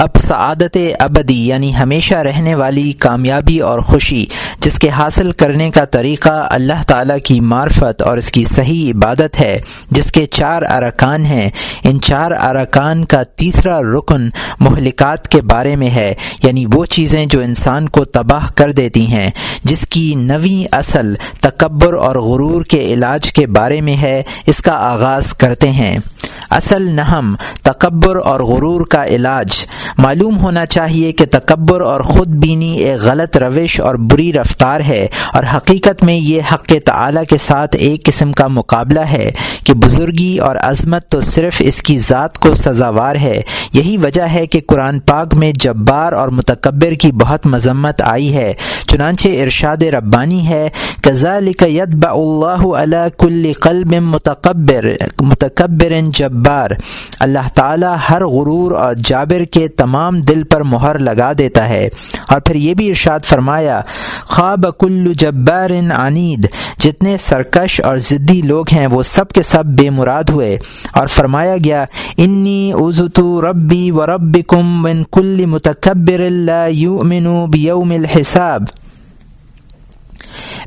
اب سعادت ابدی یعنی ہمیشہ رہنے والی، کامیابی اور خوشی، جس کے حاصل کرنے کا طریقہ اللہ تعالیٰ کی معرفت اور اس کی صحیح عبادت ہے، جس کے چار ارکان ہیں۔ ان چار ارکان کا تیسرا رکن مہلکات کے بارے میں ہے یعنی وہ چیزیں جو انسان کو تباہ کر دیتی ہیں، جس کی نویں اصل تکبر اور غرور کے علاج کے بارے میں ہے، اس کا آغاز کرتے ہیں۔ اصل نہم، تکبر اور غرور کا علاج۔ معلوم ہونا چاہیے کہ تکبر اور خود بینی ایک غلط روش اور بری رفتار ہے، اور حقیقت میں یہ حق تعلیٰ کے ساتھ ایک قسم کا مقابلہ ہے کہ بزرگی اور عظمت تو صرف اس کی ذات کو سزاوار ہے۔ یہی وجہ ہے کہ قرآن پاک میں جبار اور متکبر کی بہت مذمت آئی ہے۔ چنانچہ ارشاد ربانی ہے اللہ علیہ کل قلب متکبر متکبر جبار۔ اللہ تعالیٰ ہر غرور اور جابر کے تمام دل پر مہر لگا دیتا ہے۔ اور پھر یہ بھی ارشاد فرمایا خواب کل جبار عنید، جتنے سرکش اور ضدی لوگ ہیں وہ سب کے سب بے مراد ہوئے۔ اور فرمایا گیا، انی ازتو ربی و رب کم ون کل متکبر اللہ یؤمن بیوم الحساب۔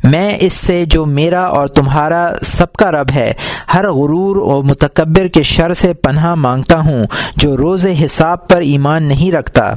میں اس سے جو میرا اور تمہارا سب کا رب ہے، ہر غرور و متکبر کے شر سے پناہ مانگتا ہوں، جو روز حساب پر ایمان نہیں رکھتا۔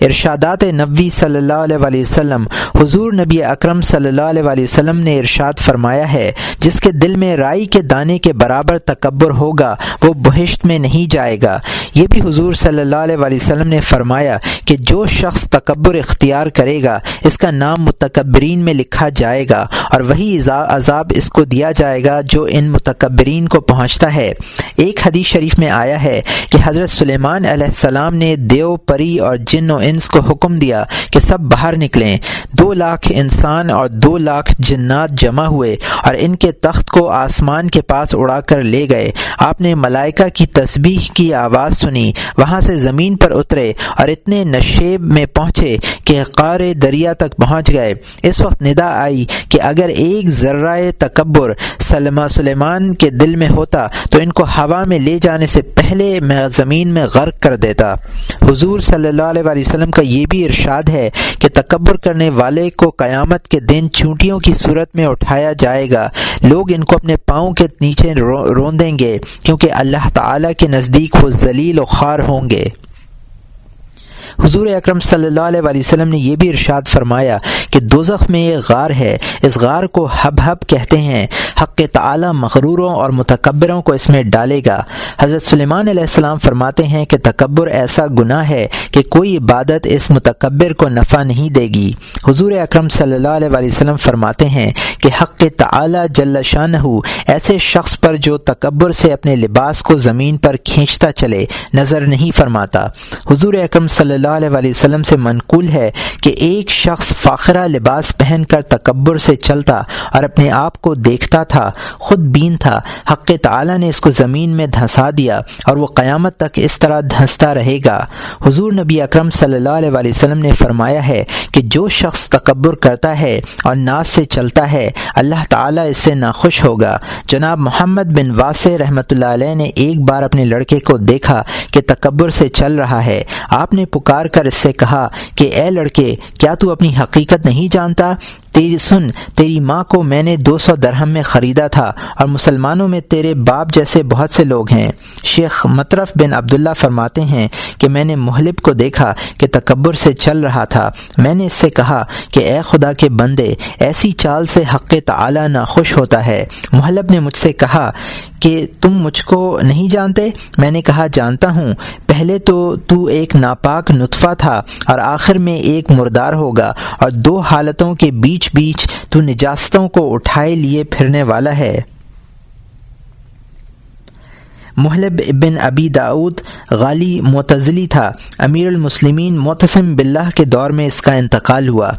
ارشادات نبی صلی اللہ علیہ وآلہ وسلم، حضور نبی اکرم صلی اللہ علیہ وآلہ وسلم نے ارشاد فرمایا ہے، جس کے دل میں رائی کے دانے کے برابر تکبر ہوگا، وہ بہشت میں نہیں جائے گا۔ یہ بھی حضور صلی اللہ علیہ وآلہ وسلم نے فرمایا کہ جو شخص تکبر اختیار کرے گا، اس کا نام متکبرین میں لکھا جائے گا اور وہی عذاب اس کو دیا جائے گا جو ان متکبرین کو پہنچتا ہے۔ ایک حدیث شریف میں آیا ہے کہ حضرت سلیمان علیہ السلام نے دیو، پری اور جن و انس کو حکم دیا کہ سب باہر نکلیں۔ دو لاکھ انسان اور دو لاکھ جنات جمع ہوئے اور ان کے تخت کو آسمان کے پاس اڑا کر لے گئے۔ آپ نے ملائکہ کی تسبیح کی آواز سنی وہاں سے زمین پر اترے اور اتنے نشیب میں پہنچے کہ قار دریا تک پہنچ گئے۔ اس وقت ندا آئی کہ اگر ایک ذرہ تکبر سلمہ سلیمان کے دل میں ہوتا تو ان کو ہوا میں لے جانے سے پہلے میں زمین میں غرق کر دیتا۔ حضور صلی اللہ علیہ وسلم کا یہ بھی ارشاد ہے کہ تکبر کرنے والے کو قیامت کے دن چونٹیوں کی صورت میں اٹھایا جائے گا۔ لوگ ان کو اپنے پاؤں کے نیچے روندیں گے کیونکہ اللہ تعالیٰ کے نزدیک وہ ذلیل و خوار ہوں گے۔ حضور اکرم صلی اللہ علیہ وآلہ وسلم نے یہ بھی ارشاد فرمایا کہ دوزخ میں ایک غار ہے۔ اس غار کو ہب ہب کہتے ہیں۔ حق تعالی مغروروں اور متکبروں کو اس میں ڈالے گا۔ حضرت سلیمان علیہ السلام فرماتے ہیں کہ تکبر ایسا گناہ ہے کہ کوئی عبادت اس متکبر کو نفع نہیں دے گی۔ حضور اکرم صلی اللہ علیہ وآلہ وسلم فرماتے ہیں کہ حق تعالی جل شان ایسے شخص پر جو تکبر سے اپنے لباس کو زمین پر کھینچتا چلے، نظر نہیں فرماتا۔ حضور اکرم صلی اللہ علیہ وآلہ وسلم سے منقول ہے کہ ایک شخص فاخرہ لباس پہن کر تکبر سے چلتا اور اپنے آپ کو دیکھتا تھا، خود بین تھا۔ حق تعالی نے اس کو زمین میں دھنسا دیا اور وہ قیامت تک اس طرح دھنستا رہے گا۔ حضور نبی اکرم صلی اللہ علیہ وآلہ وسلم نے فرمایا ہے کہ جو شخص تکبر کرتا ہے اور ناز سے چلتا ہے، اللہ تعالیٰ اس سے ناخوش ہوگا۔ جناب محمد بن واسع رحمۃ اللہ علیہ نے ایک بار اپنے لڑکے کو دیکھا کہ تکبر سے چل رہا ہے۔ آپ نے پکار کر اس سے کہا کہ اے لڑکے کیا تو اپنی حقیقت نہیں جانتا؟ تیری سن، تیری ماں کو میں نے دو سو درہم میں خریدا تھا اور مسلمانوں میں تیرے باپ جیسے بہت سے لوگ ہیں۔ شیخ مطرف بن عبداللہ فرماتے ہیں کہ میں نے محلب کو دیکھا کہ تکبر سے چل رہا تھا۔ میں نے اس سے کہا کہ اے خدا کے بندے، ایسی چال سے حق تعالی نہ خوش ہوتا ہے۔ محلب نے مجھ سے کہا کہ تم مجھ کو نہیں جانتے؟ میں نے کہا، جانتا ہوں۔ پہلے تو تو ایک ناپاک نطفہ تھا اور آخر میں ایک مردار ہوگا اور دو حالتوں کے بیچ بیچ تو نجاستوں کو اٹھائے لیے پھرنے والا ہے۔ محلب بن ابی داود غالی معتزلی تھا۔ امیر المسلمین معتصم باللہ کے دور میں اس کا انتقال ہوا۔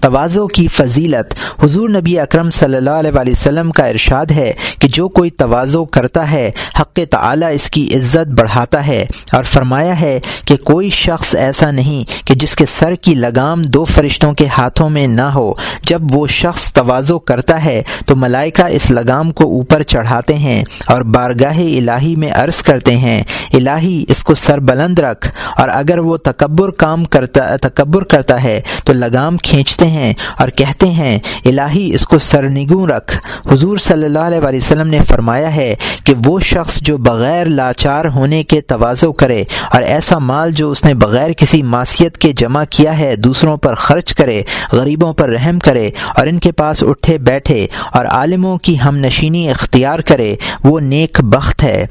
توازو کی فضیلت حضور نبی اکرم صلی اللہ علیہ وسلم کا ارشاد ہے کہ جو کوئی توازو کرتا ہے، حق تعلیٰ اس کی عزت بڑھاتا ہے اور فرمایا ہے کہ کوئی شخص ایسا نہیں کہ جس کے سر کی لگام دو فرشتوں کے ہاتھوں میں نہ ہو۔ جب وہ شخص توازو کرتا ہے تو ملائکہ اس لگام کو اوپر چڑھاتے ہیں اور بارگاہ الہی میں عرض کرتے ہیں، الہی اس کو سر بلند رکھ۔ اور اگر وہ تکبر کام کرتا، تکبر کرتا ہے تو لگام کھینچتے ہیں اور کہتے ہیں، الہی، اس کو سرنگوں رکھ. حضور صلی اللہ علیہ وسلم نے فرمایا ہے کہ وہ شخص جو بغیر لاچار ہونے کے توازو کرے اور ایسا مال جو اس نے بغیر کسی معاشیت کے جمع کیا ہے، دوسروں پر خرچ کرے، غریبوں پر رحم کرے اور ان کے پاس اٹھے بیٹھے اور عالموں کی ہم نشینی اختیار کرے، وہ نیک بخت ہے۔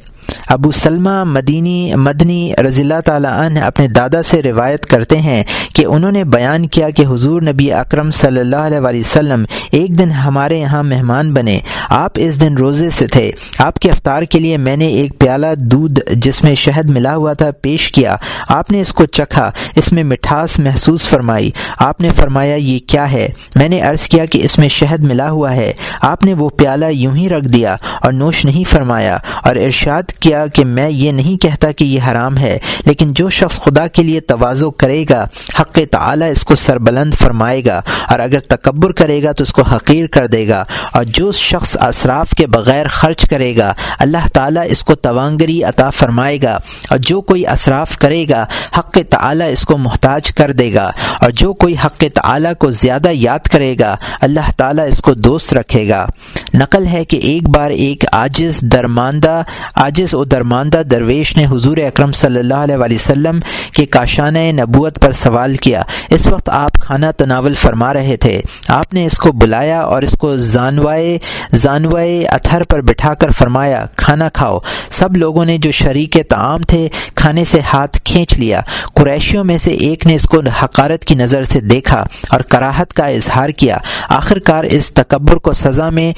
ابو سلمہ مدینی مدنی رضی اللہ تعالیٰ عنہ اپنے دادا سے روایت کرتے ہیں کہ انہوں نے بیان کیا کہ حضور نبی اکرم صلی اللہ علیہ وسلم ایک دن ہمارے یہاں مہمان بنے۔ آپ اس دن روزے سے تھے۔ آپ کے افطار کے لیے میں نے ایک پیالہ دودھ جس میں شہد ملا ہوا تھا پیش کیا۔ آپ نے اس کو چکھا۔ اس میں مٹھاس محسوس فرمائی۔ آپ نے فرمایا، یہ کیا ہے؟ میں نے عرض کیا کہ اس میں شہد ملا ہوا ہے۔ آپ نے وہ پیالہ یوں ہی رکھ دیا اور نوش نہیں فرمایا اور ارشاد کیا کہ میں یہ نہیں کہتا کہ یہ حرام ہے، لیکن جو شخص خدا کے لیے توازو کرے گا، حق تعلیٰ اس کو سربلند فرمائے گا اور اگر تکبر کرے گا تو اس کو حقیر کر دے گا۔ اور جو شخص اصراف کے بغیر خرچ کرے گا، اللہ تعالیٰ اس کو توانگری عطا فرمائے گا۔ اور جو کوئی اصراف کرے گا، حق تعلیٰ اس کو محتاج کر دے گا۔ اور جو کوئی حق تعلیٰ کو زیادہ یاد کرے گا، اللہ تعالیٰ اس کو دوست رکھے گا۔ نقل ہے کہ ایک بار ایک عاجز، درماندہ عاجز و درماندہ درویش نے حضور اکرم صلی اللہ علیہ وسلم کے کاشانہ نبوت پر سوال کیا۔ اس وقت آپ کھانا تناول فرما رہے تھے۔ آپ نے اس کو بلایا اور اس کو زانوائے زانوائے اتھر پر بٹھا کر فرمایا، کھانا کھاؤ۔ سب لوگوں نے جو شریک تعام تھے، کھانے سے ہاتھ کھینچ لیا۔ قریشیوں میں سے ایک نے اس کو حقارت کی نظر سے دیکھا اور کراہت کا اظہار کیا۔ آخر کار اس تکبر کو سزا میں،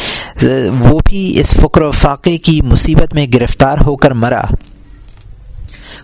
وہ بھی اس فقر و فاقے کی مصیبت میں گرفتار ہو کر مرا۔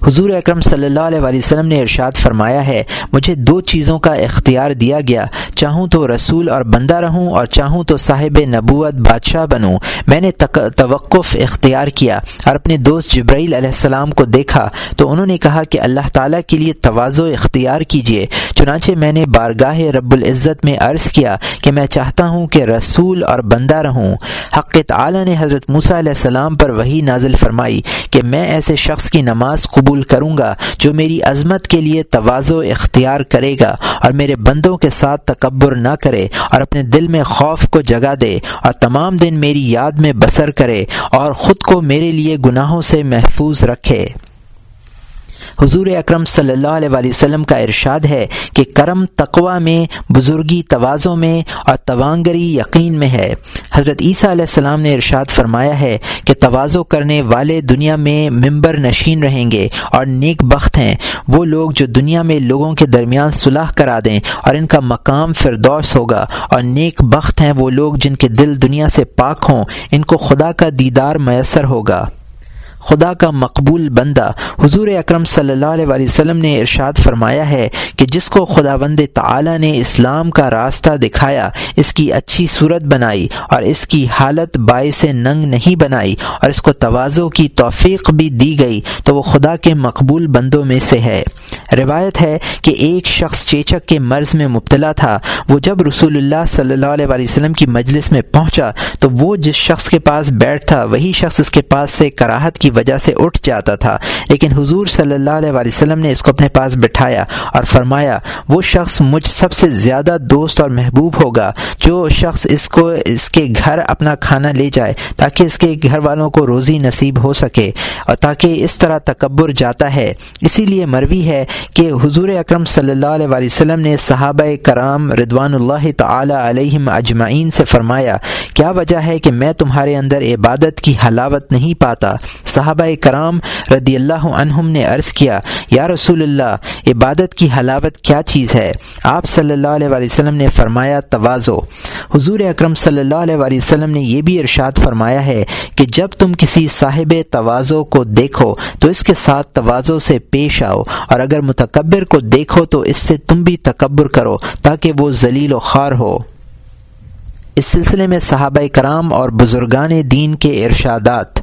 حضور اکرم صلی اللہ علیہ وسلم نے ارشاد فرمایا ہے، مجھے دو چیزوں کا اختیار دیا گیا، چاہوں تو رسول اور بندہ رہوں اور چاہوں تو صاحب نبوت بادشاہ بنوں۔ میں نے توقف اختیار کیا اور اپنے دوست جبرائیل علیہ السلام کو دیکھا تو انہوں نے کہا کہ اللہ تعالیٰ کے لیے توازو اختیار کیجیے۔ چنانچہ میں نے بارگاہ رب العزت میں عرض کیا کہ میں چاہتا ہوں کہ رسول اور بندہ رہوں۔ حق تعالیٰ نے حضرت موسیٰ علیہ السلام پر وہی نازل فرمائی کہ میں ایسے شخص کی نماز قبول قبول کروں گا جو میری عظمت کے لیے توازو اختیار کرے گا اور میرے بندوں کے ساتھ تکبر نہ کرے اور اپنے دل میں خوف کو جگا دے اور تمام دن میری یاد میں بسر کرے اور خود کو میرے لیے گناہوں سے محفوظ رکھے۔ حضور اکرم صلی اللہ علیہ وسلم کا ارشاد ہے کہ کرم تقوا میں، بزرگی توازوں میں اور توانگری یقین میں ہے۔ حضرت عیسیٰ علیہ السلام نے ارشاد فرمایا ہے کہ توازو کرنے والے دنیا میں ممبر نشین رہیں گے اور نیک بخت ہیں۔ وہ لوگ جو دنیا میں لوگوں کے درمیان صلاح کرا دیں اور ان کا مقام فردوس ہوگا اور نیک بخت ہیں وہ لوگ جن کے دل دنیا سے پاک ہوں، ان کو خدا کا دیدار میسر ہوگا۔ خدا کا مقبول بندہ حضور اکرم صلی اللہ علیہ وسلم نے ارشاد فرمایا ہے کہ جس کو خدا بند تعلیٰ نے اسلام کا راستہ دکھایا، اس کی اچھی صورت بنائی اور اس کی حالت باعث ننگ نہیں بنائی اور اس کو توازوں کی توفیق بھی دی گئی تو وہ خدا کے مقبول بندوں میں سے ہے۔ روایت ہے کہ ایک شخص چیچک کے مرض میں مبتلا تھا۔ وہ جب رسول اللہ صلی اللہ علیہ وسلم کی مجلس میں پہنچا تو وہ جس شخص کے پاس بیٹھ تھا، وہی شخص اس کے پاس سے کراہت کی وجہ سے اٹھ جاتا تھا۔ لیکن حضور صلی اللہ علیہ وسلم نے اس کو اپنے پاس بٹھایا اور فرمایا، وہ شخص مجھ سب سے زیادہ دوست اور محبوب ہوگا۔ جو شخص اس کو، اس کے گھر اپنا کھانا لے جائے تاکہ اس کے گھر والوں کو روزی نصیب ہو سکے اور تاکہ اس طرح تکبر جاتا ہے۔ اسی لیے مروی ہے کہ حضور اکرم صلی اللہ علیہ وسلم نے صحابہ کرام ردوان اللہ تعالی علیہم اجمعین سے فرمایا، کیا وجہ ہے کہ میں تمہارے اندر عبادت کی حلاوت نہیں پاتا؟ صحابہ کرام رضی اللہ عنہم نے عرض کیا، یا رسول اللہ، عبادت کی حلاوت کیا چیز ہے؟ آپ صلی اللہ علیہ وسلم نے فرمایا، توازو۔ حضور اکرم صلی اللہ علیہ وسلم نے یہ بھی ارشاد فرمایا ہے کہ جب تم کسی صاحب توازو کو دیکھو، تو اس کے ساتھ توازو سے پیش آؤ، اور اگر متکبر کو دیکھو تو اس سے تم بھی تکبر کرو تاکہ وہ ذلیل و خوار ہو۔ اس سلسلے میں صحابہ کرام اور بزرگان دین کے ارشادات۔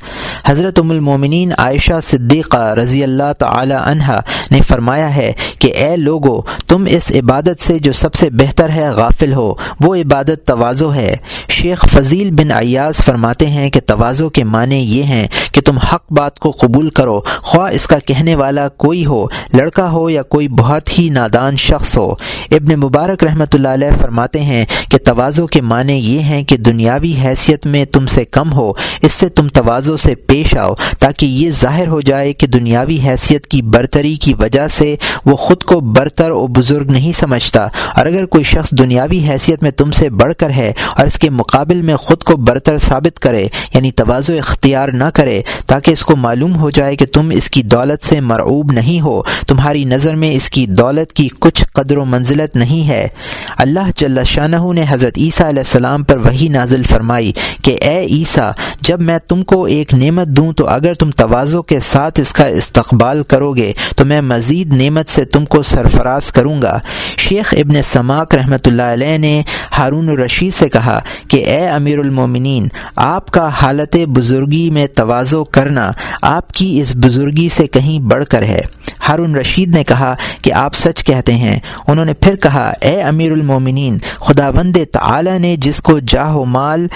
حضرت ام المومنین عائشہ صدیقہ رضی اللہ تعالی عنہ نے فرمایا ہے کہ اے لوگو، تم اس عبادت سے جو سب سے بہتر ہے غافل ہو، وہ عبادت توازو ہے۔ شیخ فضیل بن ایاز فرماتے ہیں کہ توازو کے معنی یہ ہیں کہ تم حق بات کو قبول کرو، خواہ اس کا کہنے والا کوئی ہو، لڑکا ہو یا کوئی بہت ہی نادان شخص ہو۔ ابن مبارک رحمۃ اللہ علیہ فرماتے ہیں کہ توازو کے معنی یہ ہیں کہ دنیاوی حیثیت میں تم سے کم ہو، اس سے تم توازو سے پیش آؤ، تاکہ یہ ظاہر ہو جائے کہ دنیاوی حیثیت کی برتری کی وجہ سے وہ خود کو برتر و بزرگ نہیں سمجھتا۔ اور اگر کوئی شخص دنیاوی حیثیت میں تم سے بڑھ کر ہے اور اس کے مقابل میں خود کو برتر ثابت کرے یعنی توازو اختیار نہ کرے، تاکہ اس کو معلوم ہو جائے کہ تم اس کی دولت سے مرعوب نہیں ہو، تمہاری نظر میں اس کی دولت کی کچھ قدر و منزلت نہیں ہے۔ اللہ جل شاہ نے حضرت عیسیٰ علیہ السلام پر وہی نازل فرمائی کہ اے عیسیٰ، جب میں تم کو ایک نعمت دوں تو اگر تم توازو کے ساتھ اس کا استقبال کرو گے تو میں مزید نعمت سے تم کو سرفراز کروں گا۔ شیخ ابن سماک رحمۃ اللہ علیہ نے ہارون الرشید سے کہا کہ اے امیر المومنین، آپ کا حالت بزرگی میں توازو کرنا آپ کی اس بزرگی سے کہیں بڑھ کر ہے۔ ہارون رشید نے کہا کہ آپ سچ کہتے ہیں۔ انہوں نے پھر کہا، اے امیر المومنین خدا وند تعالی نے جس کو جاہ و مال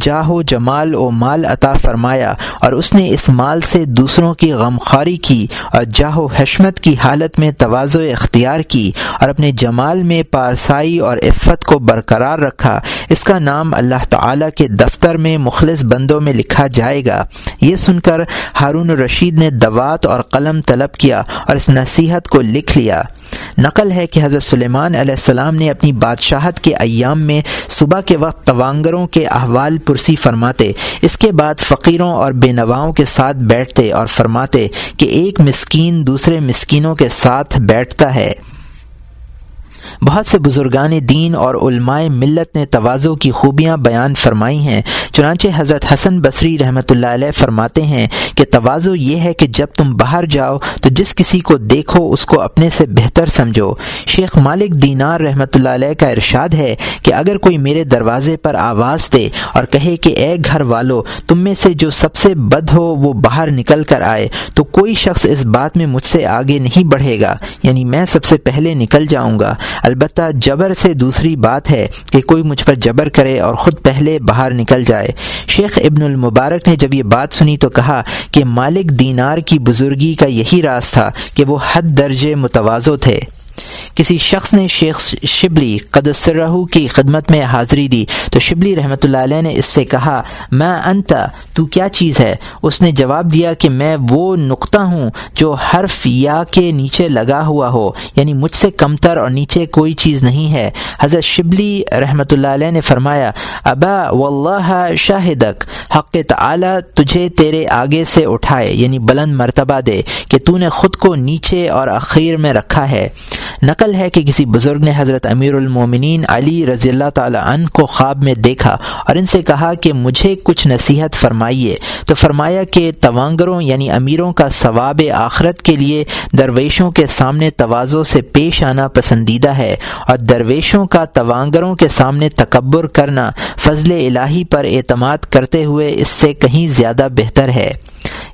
جاہ و جمال و مال عطا فرمایا، اور اس نے اس مال سے دوسروں کی غمخواری کی، اور جاہ و حشمت کی حالت میں توازو اختیار کی، اور اپنے جمال میں پارسائی اور عفت کو برقرار رکھا۔ اس کا نام اللہ تعالی کے دفتر میں مخلص بندوں میں لکھا جائے گا۔ یہ سن کر ہارون رشید نے دوات اور قلم طلب کیا، اور اس نصیحت کو لکھ لیا۔ نقل ہے کہ حضرت سلیمان علیہ السلام نے اپنی بادشاہت کے ایام میں صبح کے وقت توانگروں کے احوال پرسی فرماتے، اس کے بعد فقیروں اور بے نواؤں کے ساتھ بیٹھتے اور فرماتے کہ ایک مسکین دوسرے مسکینوں کے ساتھ بیٹھتا ہے۔ بہت سے بزرگان دین اور علماء ملت نے توازو کی خوبیاں بیان فرمائی ہیں۔ چنانچہ حضرت حسن بصری رحمۃ اللہ علیہ فرماتے ہیں کہ توازو یہ ہے کہ جب تم باہر جاؤ تو جس کسی کو دیکھو اس کو اپنے سے بہتر سمجھو۔ شیخ مالک دینار رحمۃ اللہ علیہ کا ارشاد ہے کہ اگر کوئی میرے دروازے پر آواز دے اور کہے کہ اے گھر والو، تم میں سے جو سب سے بد ہو وہ باہر نکل کر آئے، تو کوئی شخص اس بات میں مجھ سے آگے نہیں بڑھے گا یعنی میں سب سے پہلے نکل جاؤں گا۔ البتہ جبر سے دوسری بات ہے کہ کوئی مجھ پر جبر کرے اور خود پہلے باہر نکل جائے۔ شیخ ابن المبارک نے جب یہ بات سنی تو کہا کہ مالک دینار کی بزرگی کا یہی راز تھا کہ وہ حد درجے متوازو تھے۔ کسی شخص نے شیخ شبلی قدسرہ کی خدمت میں حاضری دی تو شبلی رحمۃ اللہ علیہ نے اس سے کہا میں انتا تو کیا چیز ہے؟ اس نے جواب دیا کہ میں وہ نقطہ ہوں جو حرف یا کے نیچے لگا ہوا ہو یعنی مجھ سے کمتر اور نیچے کوئی چیز نہیں ہے۔ حضرت شبلی رحمۃ اللہ علیہ نے فرمایا، ابا، واللہ شاہدک، حق تعالی تجھے تیرے آگے سے اٹھائے یعنی بلند مرتبہ دے کہ تو نے خود کو نیچے اور اخیر میں رکھا ہے۔ نقل ہے کہ کسی بزرگ نے حضرت امیر المومنین علی رضی اللہ تعالی عنہ کو خواب میں دیکھا اور ان سے کہا کہ مجھے کچھ نصیحت فرمائیے۔ تو فرمایا کہ توانگروں یعنی امیروں کا ثواب آخرت کے لیے درویشوں کے سامنے توازوں سے پیش آنا پسندیدہ ہے اور درویشوں کا توانگروں کے سامنے تکبر کرنا فضل الہی پر اعتماد کرتے ہوئے اس سے کہیں زیادہ بہتر ہے۔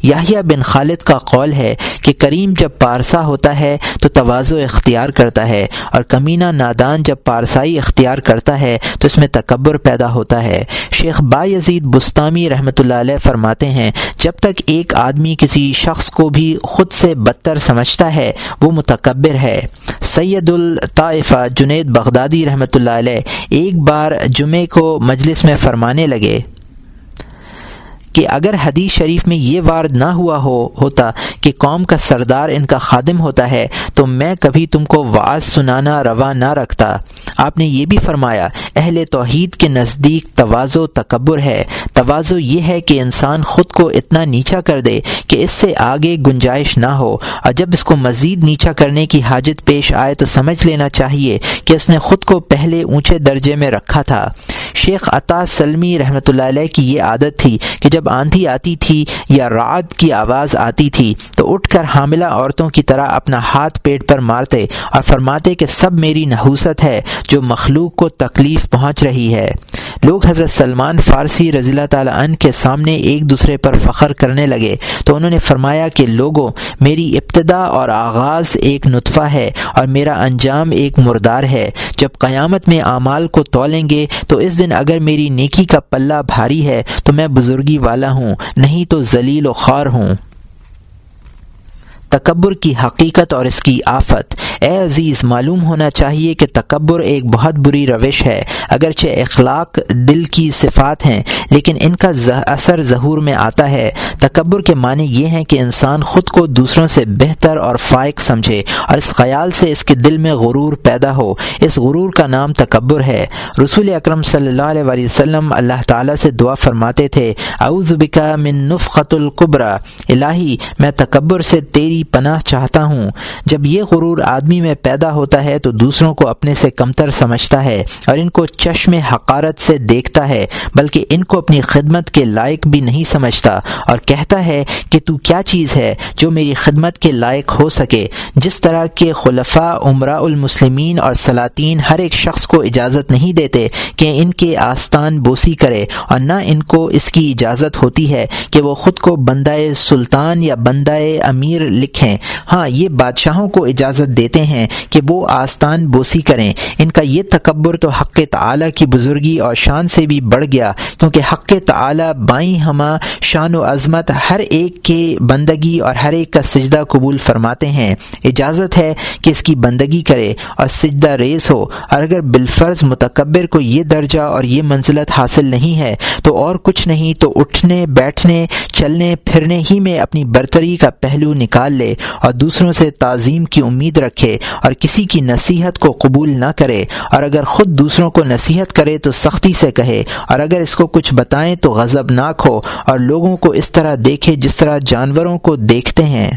یاہیا بن خالد کا قول ہے کہ کریم جب پارسا ہوتا ہے تو توازو اختیار کرتا ہے اور کمینہ نادان جب پارسائی اختیار کرتا ہے تو اس میں تکبر پیدا ہوتا ہے۔ شیخ با یزید بستانی رحمۃ اللہ علیہ فرماتے ہیں، جب تک ایک آدمی کسی شخص کو بھی خود سے بدتر سمجھتا ہے، وہ متکبر ہے۔ سید الطائفہ جنید بغدادی رحمۃ اللہ علیہ ایک بار جمعے کو مجلس میں فرمانے لگے۔ کہ اگر حدیث شریف میں یہ وارد نہ ہوا ہو، ہوتا کہ قوم کا سردار ان کا خادم ہوتا ہے، تو میں کبھی تم کو واز سنانا روا نہ رکھتا۔ آپ نے یہ بھی فرمایا، اہل توحید کے نزدیک توازو تکبر ہے۔ توازو یہ ہے کہ انسان خود کو اتنا نیچا کر دے کہ اس سے آگے گنجائش نہ ہو۔ اور جب اس کو مزید نیچا کرنے کی حاجت پیش آئے تو سمجھ لینا چاہیے کہ اس نے خود کو پہلے اونچے درجے میں رکھا تھا۔ شیخ عطا سلمی رحمۃ اللہ علیہ کی یہ عادت تھی کہ جب آندھی آتی تھی یا رعد کی آواز آتی تھی تو اٹھ کر حاملہ عورتوں کی طرح اپنا ہاتھ پیٹ پر مارتے اور فرماتے کہ سب میری نحوست ہے۔ جو مخلوق کو تکلیف پہنچ رہی ہے۔ لوگ حضرت سلمان فارسی رضی اللہ تعالیٰ عنہ کے سامنے ایک دوسرے پر فخر کرنے لگے۔ تو انہوں نے فرمایا کہ لوگوں، میری ابتدا اور آغاز ایک نطفہ ہے اور میرا انجام ایک مردار ہے۔ جب قیامت میں اعمال کو تولیں گے، تو اس دن اگر میری نیکی کا پلہ بھاری ہے، تو میں بزرگی والا ہوں، نہیں تو ذلیل و خوار ہوں۔ تکبر کی حقیقت اور اس کی آفت۔ اے عزیز، معلوم ہونا چاہیے کہ تکبر ایک بہت بری روش ہے، اگرچہ اخلاق دل کی صفات ہیں، لیکن ان کا اثر ظہور میں آتا ہے۔ تکبر کے معنی یہ ہیں کہ انسان خود کو دوسروں سے بہتر اور فائق سمجھے اور اس خیال سے اس کے دل میں غرور پیدا ہو۔ اس غرور کا نام تکبر ہے۔ رسول اکرم صلی اللہ علیہ وسلم اللہ تعالیٰ سے دعا فرماتے تھے، اعوذ بکا من نفخت القبرا الہی، میں تکبر سے تیری پناہ چاہتا ہوں۔ جب یہ غرور آدمی میں پیدا ہوتا ہے تو دوسروں کو اپنے سے کمتر سمجھتا ہے اور ان کو چشم حقارت سے دیکھتا ہے، بلکہ ان کو اپنی خدمت کے لائق بھی نہیں سمجھتا اور کہتا ہے کہ تو کیا چیز ہے جو میری خدمت کے لائق ہو سکے۔ جس طرح کے خلفاء عمرہ المسلمین اور سلاطین ہر ایک شخص کو اجازت نہیں دیتے کہ ان کے آستان بوسی کرے اور نہ ان کو اس کی اجازت ہوتی ہے کہ وہ خود کو بندہ سلطان یا بندہ امیر لکھ لکھیں ہاں یہ بادشاہوں کو اجازت دیتے ہیں کہ وہ آستان بوسی کریں۔ ان کا یہ تکبر تو حق تعلیٰ کی بزرگی اور شان سے بھی بڑھ گیا، کیونکہ حق تعلیٰ بائیں ہما شان و عظمت ہر ایک کے بندگی اور ہر ایک کا سجدہ قبول فرماتے ہیں۔ اجازت ہے کہ اس کی بندگی کرے اور سجدہ ریز ہو۔ اور اگر بالفرض متکبر کو یہ درجہ اور یہ منزلت حاصل نہیں ہے، تو اور کچھ نہیں، تو اٹھنے، بیٹھنے، چلنے، پھرنے ہی میں اپنی برتری کا پہلو نکال لے اور دوسروں سے تعظیم کی امید رکھے اور کسی کی نصیحت کو قبول نہ کرے اور اگر خود دوسروں کو نصیحت کرے تو سختی سے کہے اور اگر اس کو کچھ بتائیں تو غضب ناک ہو اور لوگوں کو اس طرح دیکھے جس طرح جانوروں کو دیکھتے ہیں۔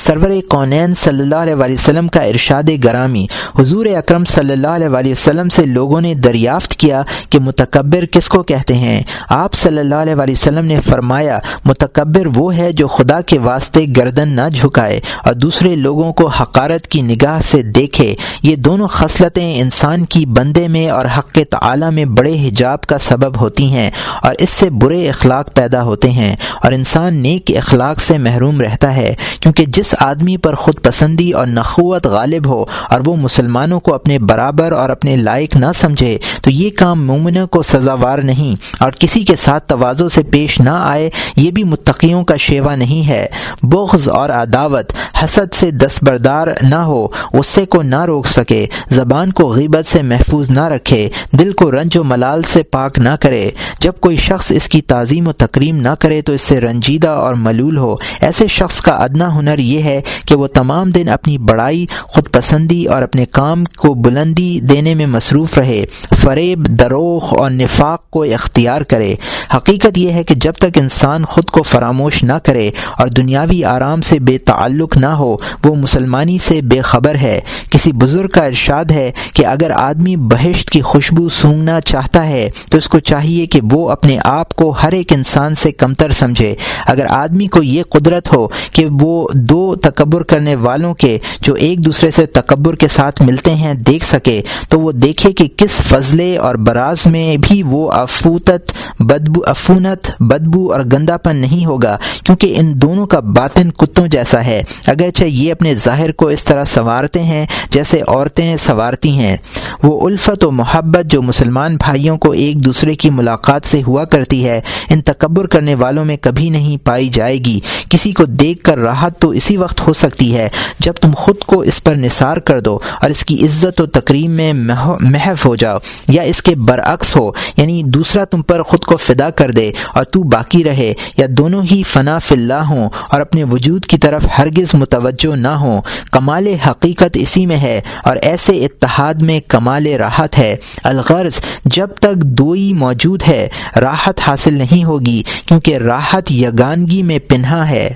سرور کونین صلی اللہ علیہ وسلم کا ارشاد گرامی۔ حضور اکرم صلی اللہ علیہ وسلم سے لوگوں نے دریافت کیا کہ متکبر کس کو کہتے ہیں؟ آپ صلی اللہ علیہ وسلم نے فرمایا، متکبر وہ ہے جو خدا کے واسطے گردن نہ جھکائے اور دوسرے لوگوں کو حقارت کی نگاہ سے دیکھے۔ یہ دونوں خصلتیں انسان کی بندے میں اور حق تعالی میں بڑے حجاب کا سبب ہوتی ہیں اور اس سے برے اخلاق پیدا ہوتے ہیں اور انسان نیک اخلاق سے محروم رہتا ہے، کیونکہ جس آدمی پر خود پسندی اور نخوت غالب ہو اور وہ مسلمانوں کو اپنے برابر اور اپنے لائق نہ سمجھے، تو یہ کام مومنوں کو سزاوار نہیں اور کسی کے ساتھ توازوں سے پیش نہ آئے، یہ بھی متقیوں کا شیوا نہیں ہے۔ بغض اور عداوت حسد سے دستبردار نہ ہو، غصے کو نہ روک سکے، زبان کو غیبت سے محفوظ نہ رکھے، دل کو رنج و ملال سے پاک نہ کرے۔ جب کوئی شخص اس کی تعظیم و تکریم نہ کرے تو اس سے رنجیدہ اور ملول ہو۔ ایسے شخص کا ادنا ہنر یہ ہے کہ وہ تمام دن اپنی بڑائی خود پسندی اور اپنے کام کو بلندی دینے میں مصروف رہے۔ فریب دروخ اور نفاق کو اختیار کرے۔ حقیقت یہ ہے کہ جب تک انسان خود کو فراموش نہ کرے اور دنیاوی آرام سے بے تعلق نہ نہ ہو، وہ مسلمانی سے بے خبر ہے۔ کسی بزرگ کا ارشاد ہے کہ اگر آدمی بہشت کی خوشبو سونگنا چاہتا ہے، تو اس کو چاہیے کہ وہ اپنے آپ کو ہر ایک انسان سے کمتر سمجھے۔ اگر آدمی کو یہ قدرت ہو کہ وہ دو تکبر کرنے والوں کے جو ایک دوسرے سے تکبر کے ساتھ ملتے ہیں دیکھ سکے، تو وہ دیکھے کہ کس فضلے اور براز میں بھی وہ افوتت، بدبو، افونت، بدبو اور گندا پن نہیں ہوگا۔ کیونکہ ان دونوں کا باطن کتوں جیسا ہے۔ اگرچہ یہ اپنے ظاہر کو اس طرح سنوارتے ہیں جیسے عورتیں سنوارتی ہیں۔ وہ الفت و محبت جو مسلمان بھائیوں کو ایک دوسرے کی ملاقات سے ہوا کرتی ہے، ان تکبر کرنے والوں میں کبھی نہیں پائی جائے گی۔ کسی کو دیکھ کر راحت تو اسی وقت ہو سکتی ہے جب تم خود کو اس پر نثار کر دو اور اس کی عزت و تقریم میں محف ہو جاؤ یا اس کے برعکس ہو۔ یعنی دوسرا تم پر خود کو فدا کر دے اور تو باقی رہے یا دونوں ہی فنا فی اللہ ہوں اور اپنے وجود کی طرف ہرگز متوجہ نہ ہوں۔ کمال حقیقت اسی میں ہے اور ایسے اتحاد میں کمال راحت ہے۔ الغرض، جب تک دوئی موجود ہے، راحت حاصل نہیں ہوگی کیونکہ راحت یگانگی میں پنہا ہے۔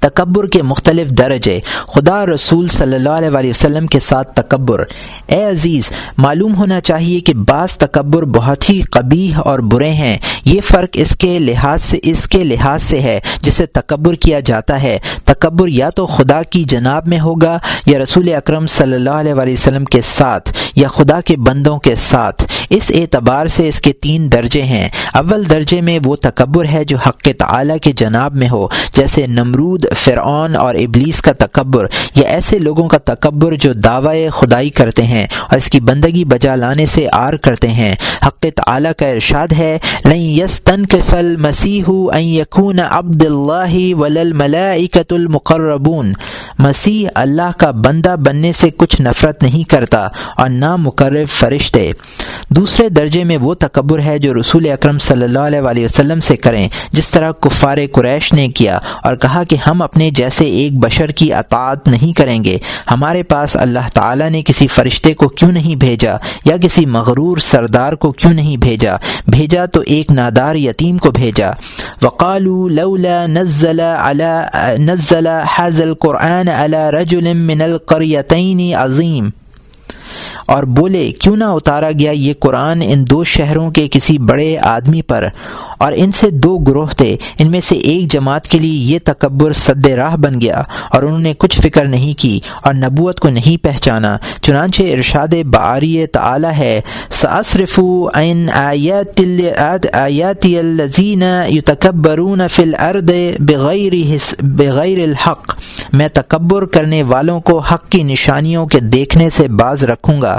تکبر کے مختلف درجے۔ خدا رسول صلی اللہ علیہ وسلم کے ساتھ تکبر۔ اے عزیز، معلوم ہونا چاہیے کہ بعض تکبر بہت ہی قبیح اور برے ہیں۔ یہ فرق اس کے لحاظ سے، اس کے لحاظ سے ہے جسے تکبر کیا جاتا ہے۔ تکبر یا تو خدا کی جناب میں ہوگا یا رسول اکرم صلی اللہ علیہ وسلم کے ساتھ یا خدا کے بندوں کے ساتھ۔ اس اعتبار سے اس کے تین درجے ہیں۔ اول درجے میں وہ تکبر ہے جو حق تعالی کے جناب میں ہو، جیسے نمرود فرعون اور ابلیس کا تکبر یا ایسے لوگوں کا تکبر جو دعوی خدائی کرتے ہیں اور اس کی بندگی بجا لانے سے آر کرتے ہیں۔ حق تعالی کا ارشاد ہے، لن يستنكف المسيح ان يكون عبد الله ولا المقربون مسیح اللہ کا بندہ بننے سے کچھ نفرت نہیں کرتا اور نہ مقرب فرشتے۔ دوسرے درجے میں وہ تکبر ہے جو رسول اکرم صلی اللہ علیہ وسلم سے کریں، جس طرح کفار قریش نے کیا اور کہا کہ ہم اپنے جیسے ایک بشر کی اطاعت نہیں کریں گے۔ ہمارے پاس اللہ تعالیٰ نے کسی فرشتے کو کیوں نہیں بھیجا یا کسی مغرور سردار کو کیوں نہیں بھیجا؟ بھیجا تو ایک نادار یتیم کو بھیجا۔ وقالو لولا نزل على نزل هذا القرآن على رجل من القريتين عظیم۔ اور بولے، کیوں نہ اتارا گیا یہ قرآن ان دو شہروں کے کسی بڑے آدمی پر؟ اور ان سے دو گروہ تھے، ان میں سے ایک جماعت کے لیے یہ تکبر صد راہ بن گیا اور انہوں نے کچھ فکر نہیں کی اور نبوت کو نہیں پہچانا، چنانچہ ارشاد بعری تعالی ہے ساسرف عین آیات آیاتی یتکبرون فی الارض بغیر بغیر الحق۔ میں تکبر کرنے والوں کو حق کی نشانیوں کے دیکھنے سے باز رکھوں۔ گا۔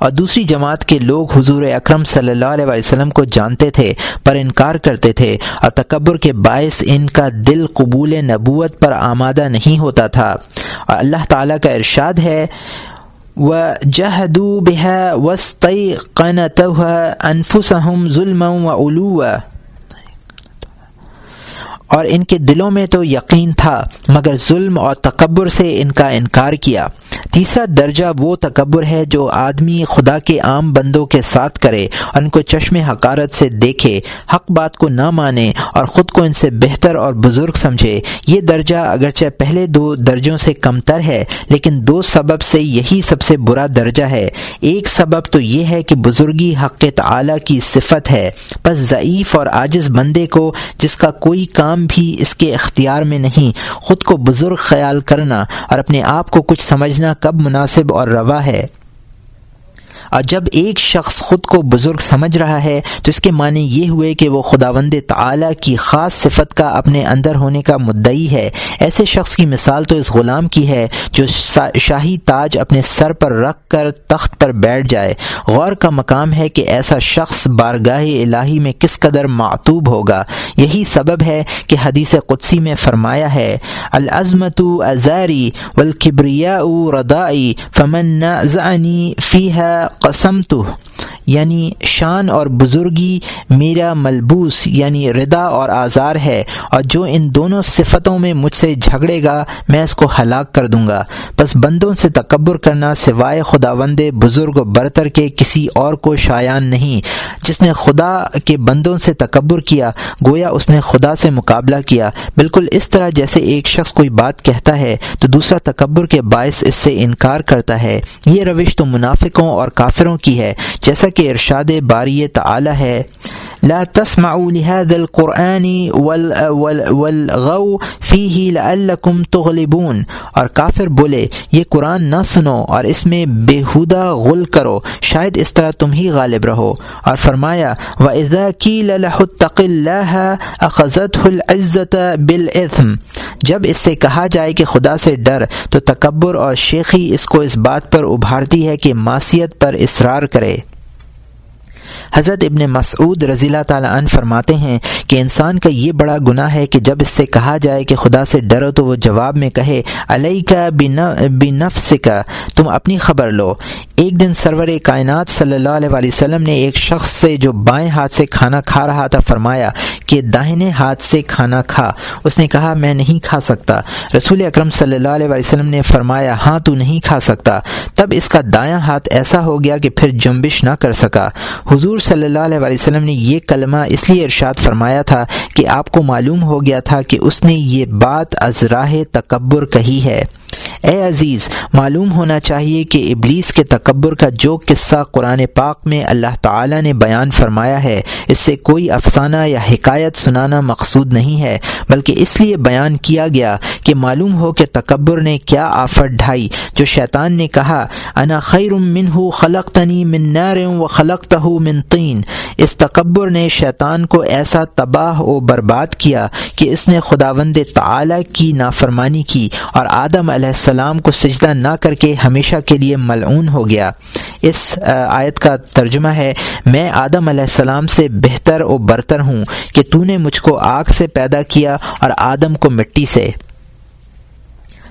اور دوسری جماعت کے لوگ حضور اکرم صلی اللہ علیہ وسلم کو جانتے تھے، پر انکار کرتے تھے اور تکبر کے باعث ان کا دل قبول نبوت پر آمادہ نہیں ہوتا تھا۔ اور اللہ تعالیٰ کا ارشاد ہے و جہدو بہ وسط انفسم ظلم و علو اور ان کے دلوں میں تو یقین تھا، مگر ظلم اور تکبر سے ان کا انکار کیا۔ تیسرا درجہ وہ تکبر ہے جو آدمی خدا کے عام بندوں کے ساتھ کرے اور ان کو چشم حقارت سے دیکھے، حق بات کو نہ مانے اور خود کو ان سے بہتر اور بزرگ سمجھے۔ یہ درجہ اگرچہ پہلے دو درجوں سے کم تر ہے، لیکن دو سبب سے یہی سب سے برا درجہ ہے۔ ایک سبب تو یہ ہے کہ بزرگی حق تعالی کی صفت ہے۔ بس ضعیف اور عاجز بندے کو جس کا کوئی کام بھی اس کے اختیار میں نہیں، خود کو بزرگ خیال کرنا اور اپنے آپ کو کچھ سمجھنا کب مناسب اور روا ہے۔ اور جب ایک شخص خود کو بزرگ سمجھ رہا ہے، تو اس کے معنی یہ ہوئے کہ وہ خداوند تعالی کی خاص صفت کا اپنے اندر ہونے کا مدعی ہے۔ ایسے شخص کی مثال تو اس غلام کی ہے جو شاہی تاج اپنے سر پر رکھ کر تخت پر بیٹھ جائے۔ غور کا مقام ہے کہ ایسا شخص بارگاہ الہی میں کس قدر معطوب ہوگا۔ یہی سبب ہے کہ حدیث قدسی میں فرمایا ہے، العظمت ازاری ولکبریا ردائی فمن فمن فیح قسم تو یعنی شان اور بزرگی میرا ملبوس یعنی ردا اور آزار ہے، اور جو ان دونوں صفتوں میں مجھ سے جھگڑے گا، میں اس کو ہلاک کر دوں گا۔ بس بندوں سے تکبر کرنا سوائے خداوند بزرگ و برتر کے کسی اور کو شایان نہیں۔ جس نے خدا کے بندوں سے تکبر کیا، گویا اس نے خدا سے مقابلہ کیا۔ بالکل اس طرح جیسے ایک شخص کوئی بات کہتا ہے، تو دوسرا تکبر کے باعث اس سے انکار کرتا ہے۔ یہ روش تو منافقوں اور کافروں کی ہے جیسا کہ ارشاد باری تعالی ہے۔ لا تسمعوا لهذا القرآن والغو فيه لعلكم تغلبون۔ اور کافر بولے، یہ قرآن نہ سنو اور اس میں بےحودہ غل کرو، شاید اس طرح تم ہی غالب رہو۔ اور فرمایا، وَإِذَا كِيلَ لَهُ اتَّقِ اللَّهَ أَخَذَتْهُ الْعِزَّةَ بِالْإِثْمِ۔ جب اس سے کہا جائے کہ خدا سے ڈر، تو تکبر اور شیخی اس کو اس بات پر ابھارتی ہے کہ معصیت پر اصرار کرے۔ حضرت ابن مسعود رضی اللہ تعالیٰ عنہ فرماتے ہیں کہ انسان کا یہ بڑا گناہ ہے کہ جب اس سے کہا جائے کہ خدا سے ڈرو تو وہ جواب میں کہے علیہ کا بنفس کا تم اپنی خبر لو۔ ایک دن سرور کائنات صلی اللہ علیہ وسلم نے ایک شخص سے جو بائیں ہاتھ سے کھانا کھا رہا تھا فرمایا کہ داہنے ہاتھ سے کھانا کھا۔ اس نے کہا، میں نہیں کھا سکتا۔ رسول اکرم صلی اللہ علیہ وسلم نے فرمایا ہاں تو نہیں کھا سکتا۔ تب اس کا دایاں ہاتھ ایسا ہو گیا کہ پھر جنبش نہ کر سکا۔ حضور صلی اللہ علیہ وسلم نے یہ کلمہ اس لیے ارشاد فرمایا تھا کہ آپ کو معلوم ہو گیا تھا کہ اس نے یہ بات ازراہ تکبر کہی ہے۔ اے عزیز، معلوم ہونا چاہیے کہ ابلیس کے تکبر کا جو قصہ قرآن پاک میں اللہ تعالی نے بیان فرمایا ہے، اس سے کوئی افسانہ یا حکایت سنانا مقصود نہیں ہے، بلکہ اس لیے بیان کیا گیا کہ معلوم ہو کہ تکبر نے کیا آفت ڈھائی۔ جو شیطان نے کہا، انا خیر من ہو خلق تنی من نار و خلق تہ من تین اس تکبر نے شیطان کو ایسا تباہ و برباد کیا کہ اس نے خداوند تعالی کی نافرمانی کی اور آدم علیہ السلام کو سجدہ نہ کر کے ہمیشہ کے لیے ملعون ہو گیا۔ اس آیت کا ترجمہ ہے، میں آدم علیہ السلام سے بہتر و برتر ہوں کہ تو نے مجھ کو آگ سے پیدا کیا اور آدم کو مٹی سے۔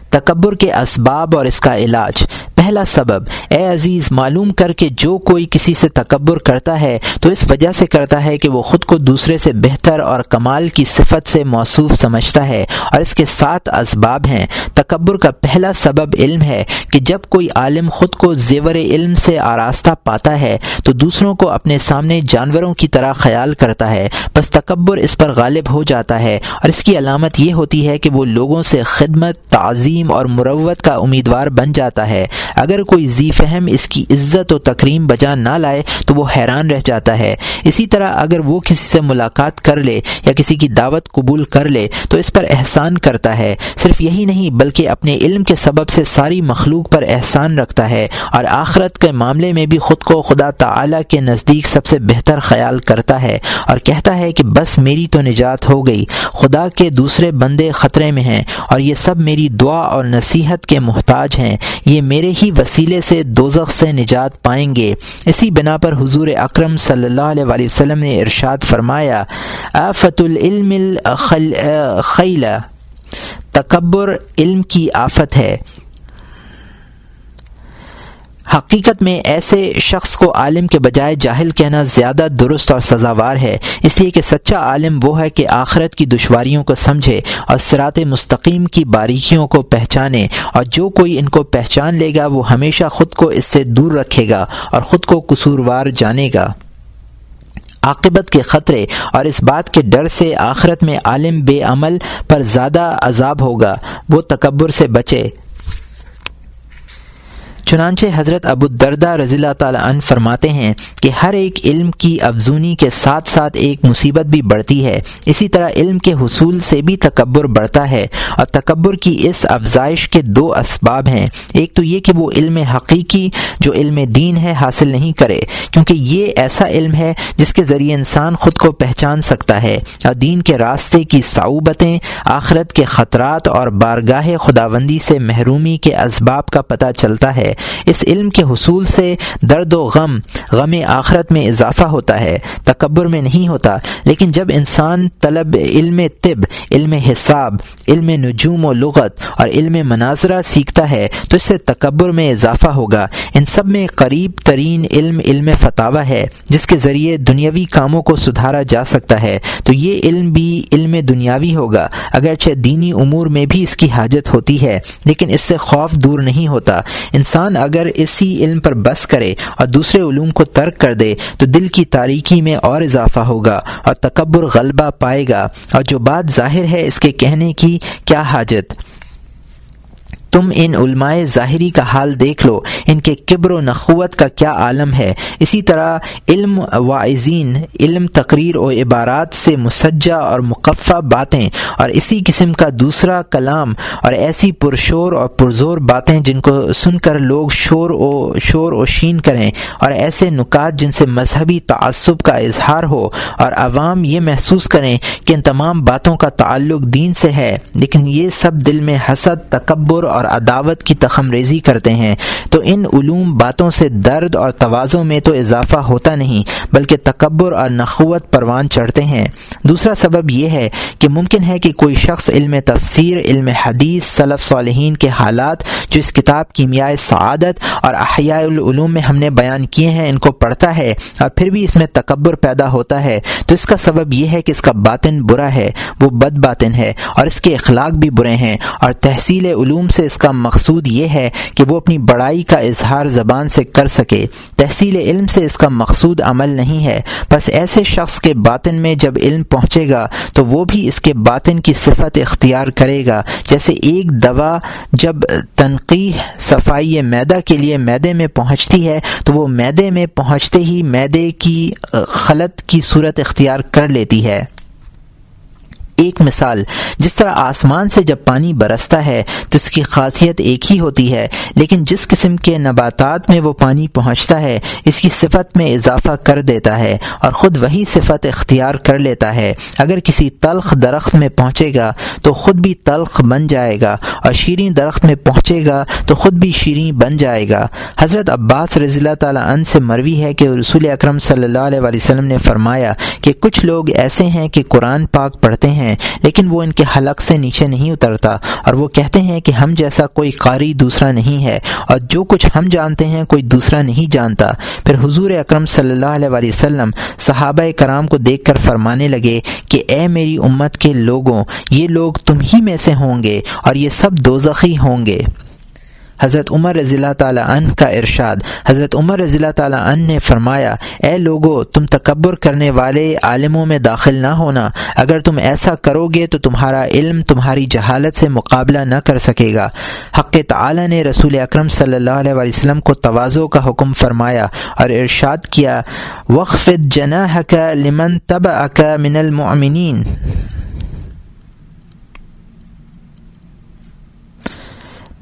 تکبر کے اسباب اور اس کا علاج۔ پہلا سبب، اے عزیز، معلوم کر کے جو کوئی کسی سے تکبر کرتا ہے، تو اس وجہ سے کرتا ہے کہ وہ خود کو دوسرے سے بہتر اور کمال کی صفت سے موصوف سمجھتا ہے اور اس کے ساتھ اسباب ہیں۔ تکبر کا پہلا سبب علم ہے کہ جب کوئی عالم خود کو زیور علم سے آراستہ پاتا ہے، تو دوسروں کو اپنے سامنے جانوروں کی طرح خیال کرتا ہے۔ بس تکبر اس پر غالب ہو جاتا ہے اور اس کی علامت یہ ہوتی ہے کہ وہ لوگوں سے خدمت، تعظیم اور مروت کا امیدوار بن جاتا ہے۔ اگر کوئی ذی فہم اس کی عزت و تکریم بجا نہ لائے تو وہ حیران رہ جاتا ہے۔ اسی طرح اگر وہ کسی سے ملاقات کر لے یا کسی کی دعوت قبول کر لے تو اس پر احسان کرتا ہے۔ صرف یہی نہیں بلکہ اپنے علم کے سبب سے ساری مخلوق پر احسان رکھتا ہے اور آخرت کے معاملے میں بھی خود کو خدا تعالی کے نزدیک سب سے بہتر خیال کرتا ہے اور کہتا ہے کہ بس میری تو نجات ہو گئی۔ خدا کے دوسرے بندے خطرے میں ہیں اور یہ سب میری دعا اور نصیحت کے محتاج ہیں۔ یہ میرے ہی وسیلے سے دوزخ سے نجات پائیں گے۔ اسی بنا پر حضور اکرم صلی اللہ علیہ وآلہ وسلم نے ارشاد فرمایا آفت العلم الخیل تکبر علم کی آفت ہے۔ حقیقت میں ایسے شخص کو عالم کے بجائے جاہل کہنا زیادہ درست اور سزاوار ہے۔ اس لیے کہ سچا عالم وہ ہے کہ آخرت کی دشواریوں کو سمجھے اور سرات مستقیم کی باریکیوں کو پہچانے اور جو کوئی ان کو پہچان لے گا وہ ہمیشہ خود کو اس سے دور رکھے گا اور خود کو قصوروار جانے گا۔ عاقبت کے خطرے اور اس بات کے ڈر سے آخرت میں عالم بے عمل پر زیادہ عذاب ہوگا۔ وہ تکبر سے بچے۔ چنانچہ حضرت ابو الدردہ رضی اللہ تعالیٰ عنہ فرماتے ہیں کہ ہر ایک علم کی افزونی کے ساتھ ساتھ ایک مصیبت بھی بڑھتی ہے۔ اسی طرح علم کے حصول سے بھی تکبر بڑھتا ہے اور تکبر کی اس افزائش کے دو اسباب ہیں۔ ایک تو یہ کہ وہ علم حقیقی جو علم دین ہے حاصل نہیں کرے، کیونکہ یہ ایسا علم ہے جس کے ذریعے انسان خود کو پہچان سکتا ہے اور دین کے راستے کی صعوبتیں، آخرت کے خطرات اور بارگاہ خداوندی سے محرومی کے اسباب کا پتہ چلتا ہے۔ اس علم کے حصول سے درد و غم غم آخرت میں اضافہ ہوتا ہے، تکبر میں نہیں ہوتا۔ لیکن جب انسان طلب علم طب، علم حساب، علم نجوم و لغت اور علم مناظرہ سیکھتا ہے، تو اس سے تکبر میں اضافہ ہوگا۔ ان سب میں قریب ترین علم علم فتح ہے، جس کے ذریعے دنیاوی کاموں کو سدھارا جا سکتا ہے۔ تو یہ علم بھی علم دنیاوی ہوگا، اگرچہ دینی امور میں بھی اس کی حاجت ہوتی ہے، لیکن اس سے خوف دور نہیں ہوتا۔ انسان انسان اگر اسی علم پر بس کرے اور دوسرے علوم کو ترک کر دے، تو دل کی تاریکی میں اور اضافہ ہوگا اور تکبر غلبہ پائے گا۔ اور جو بات ظاہر ہے اس کے کہنے کی کیا حاجت؟ تم ان علماء ظاہری کا حال دیکھ لو، ان کے کبر و نخوت کا کیا عالم ہے۔ اسی طرح علم وائزین علم تقریر و عبارات سے مسجہ اور مقفع باتیں، اور اسی قسم کا دوسرا کلام اور ایسی پرشور اور پرزور باتیں جن کو سن کر لوگ شور و شور و شین کریں، اور ایسے نکات جن سے مذہبی تعصب کا اظہار ہو، اور عوام یہ محسوس کریں کہ ان تمام باتوں کا تعلق دین سے ہے، لیکن یہ سب دل میں حسد، تکبر اور اور عداوت کی تخم ریزی کرتے ہیں۔ تو ان علوم باتوں سے درد اور توازوں میں تو اضافہ ہوتا نہیں، بلکہ تکبر اور نخوت پروان چڑھتے ہیں۔ دوسرا سبب یہ ہے کہ ممکن ہے کہ کوئی شخص علم تفسیر، علم حدیث صلف صالحین کے حالات، جو اس کتاب کیمیاء سعادت اور احیاء العلوم میں ہم نے بیان کیے ہیں، ان کو پڑھتا ہے اور پھر بھی اس میں تکبر پیدا ہوتا ہے۔ تو اس کا سبب یہ ہے کہ اس کا باطن برا ہے، وہ بد باطن ہے اور اس کے اخلاق بھی برے ہیں اور تحصیل علوم سے اس کا مقصود یہ ہے کہ وہ اپنی بڑائی کا اظہار زبان سے کر سکے۔ تحصیل علم سے اس کا مقصود عمل نہیں ہے۔ بس ایسے شخص کے باطن میں جب علم پہنچے گا، تو وہ بھی اس کے باطن کی صفت اختیار کرے گا۔ جیسے ایک دوا جب تنقیح صفائی میدا کے لیے میدے میں پہنچتی ہے، تو وہ میدے میں پہنچتے ہی میدے کی، خلط کی صورت اختیار کر لیتی ہے۔ ایک مثال، جس طرح آسمان سے جب پانی برستا ہے، تو اس کی خاصیت ایک ہی ہوتی ہے، لیکن جس قسم کے نباتات میں وہ پانی پہنچتا ہے، اس کی صفت میں اضافہ کر دیتا ہے اور خود وہی صفت اختیار کر لیتا ہے۔ اگر کسی تلخ درخت میں پہنچے گا، تو خود بھی تلخ بن جائے گا، اور شیریں درخت میں پہنچے گا، تو خود بھی شیریں بن جائے گا۔ حضرت عباس رضی اللہ تعالیٰ عنہ سے مروی ہے کہ رسول اکرم صلی اللہ علیہ وسلم نے فرمایا کہ کچھ لوگ ایسے ہیں کہ قرآن پاک پڑھتے ہیں ہیں، لیکن وہ ان کے حلق سے نیچے نہیں اترتا اور وہ کہتے ہیں کہ ہم جیسا کوئی قاری دوسرا نہیں ہے اور جو کچھ ہم جانتے ہیں کوئی دوسرا نہیں جانتا۔ پھر حضور اکرم صلی اللہ علیہ وسلم صحابہ کرام کو دیکھ کر فرمانے لگے کہ اے میری امت کے لوگوں، یہ لوگ تم ہی میں سے ہوں گے اور یہ سب دوزخی ہوں گے۔ حضرت عمر رضی اللہ تعالیٰ عنہ کا ارشاد۔ حضرت عمر رضی اللہ تعالیٰ عنہ نے فرمایا، اے لوگو، تم تکبر کرنے والے عالموں میں داخل نہ ہونا۔ اگر تم ایسا کرو گے تو تمہارا علم تمہاری جہالت سے مقابلہ نہ کر سکے گا۔ حق تعالی نے رسول اکرم صلی اللہ علیہ وسلم کو توازو کا حکم فرمایا اور ارشاد کیا وقف جناح کا لمن تب من المؤمنین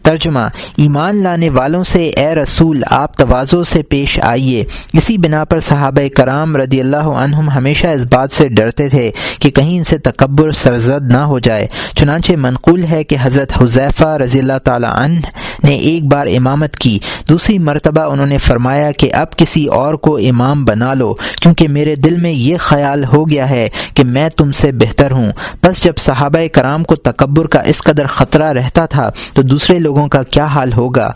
ترجمہ، ایمان لانے والوں سے اے رسول، آپ توازو سے پیش آئیے۔ اسی بنا پر صحابہ کرام رضی اللہ عنہم ہمیشہ اس بات سے ڈرتے تھے کہ کہیں ان سے تکبر سرزد نہ ہو جائے۔ چنانچہ منقول ہے کہ حضرت حضیفہ رضی اللہ تعالی عنہ نے ایک بار امامت کی۔ دوسری مرتبہ انہوں نے فرمایا کہ اب کسی اور کو امام بنا لو، کیونکہ میرے دل میں یہ خیال ہو گیا ہے کہ میں تم سے بہتر ہوں۔ بس جب صحابہ کرام کو تکبر کا اس قدر خطرہ رہتا تھا تو دوسرے لوگ لوگوں کا کیا حال ہوگا؟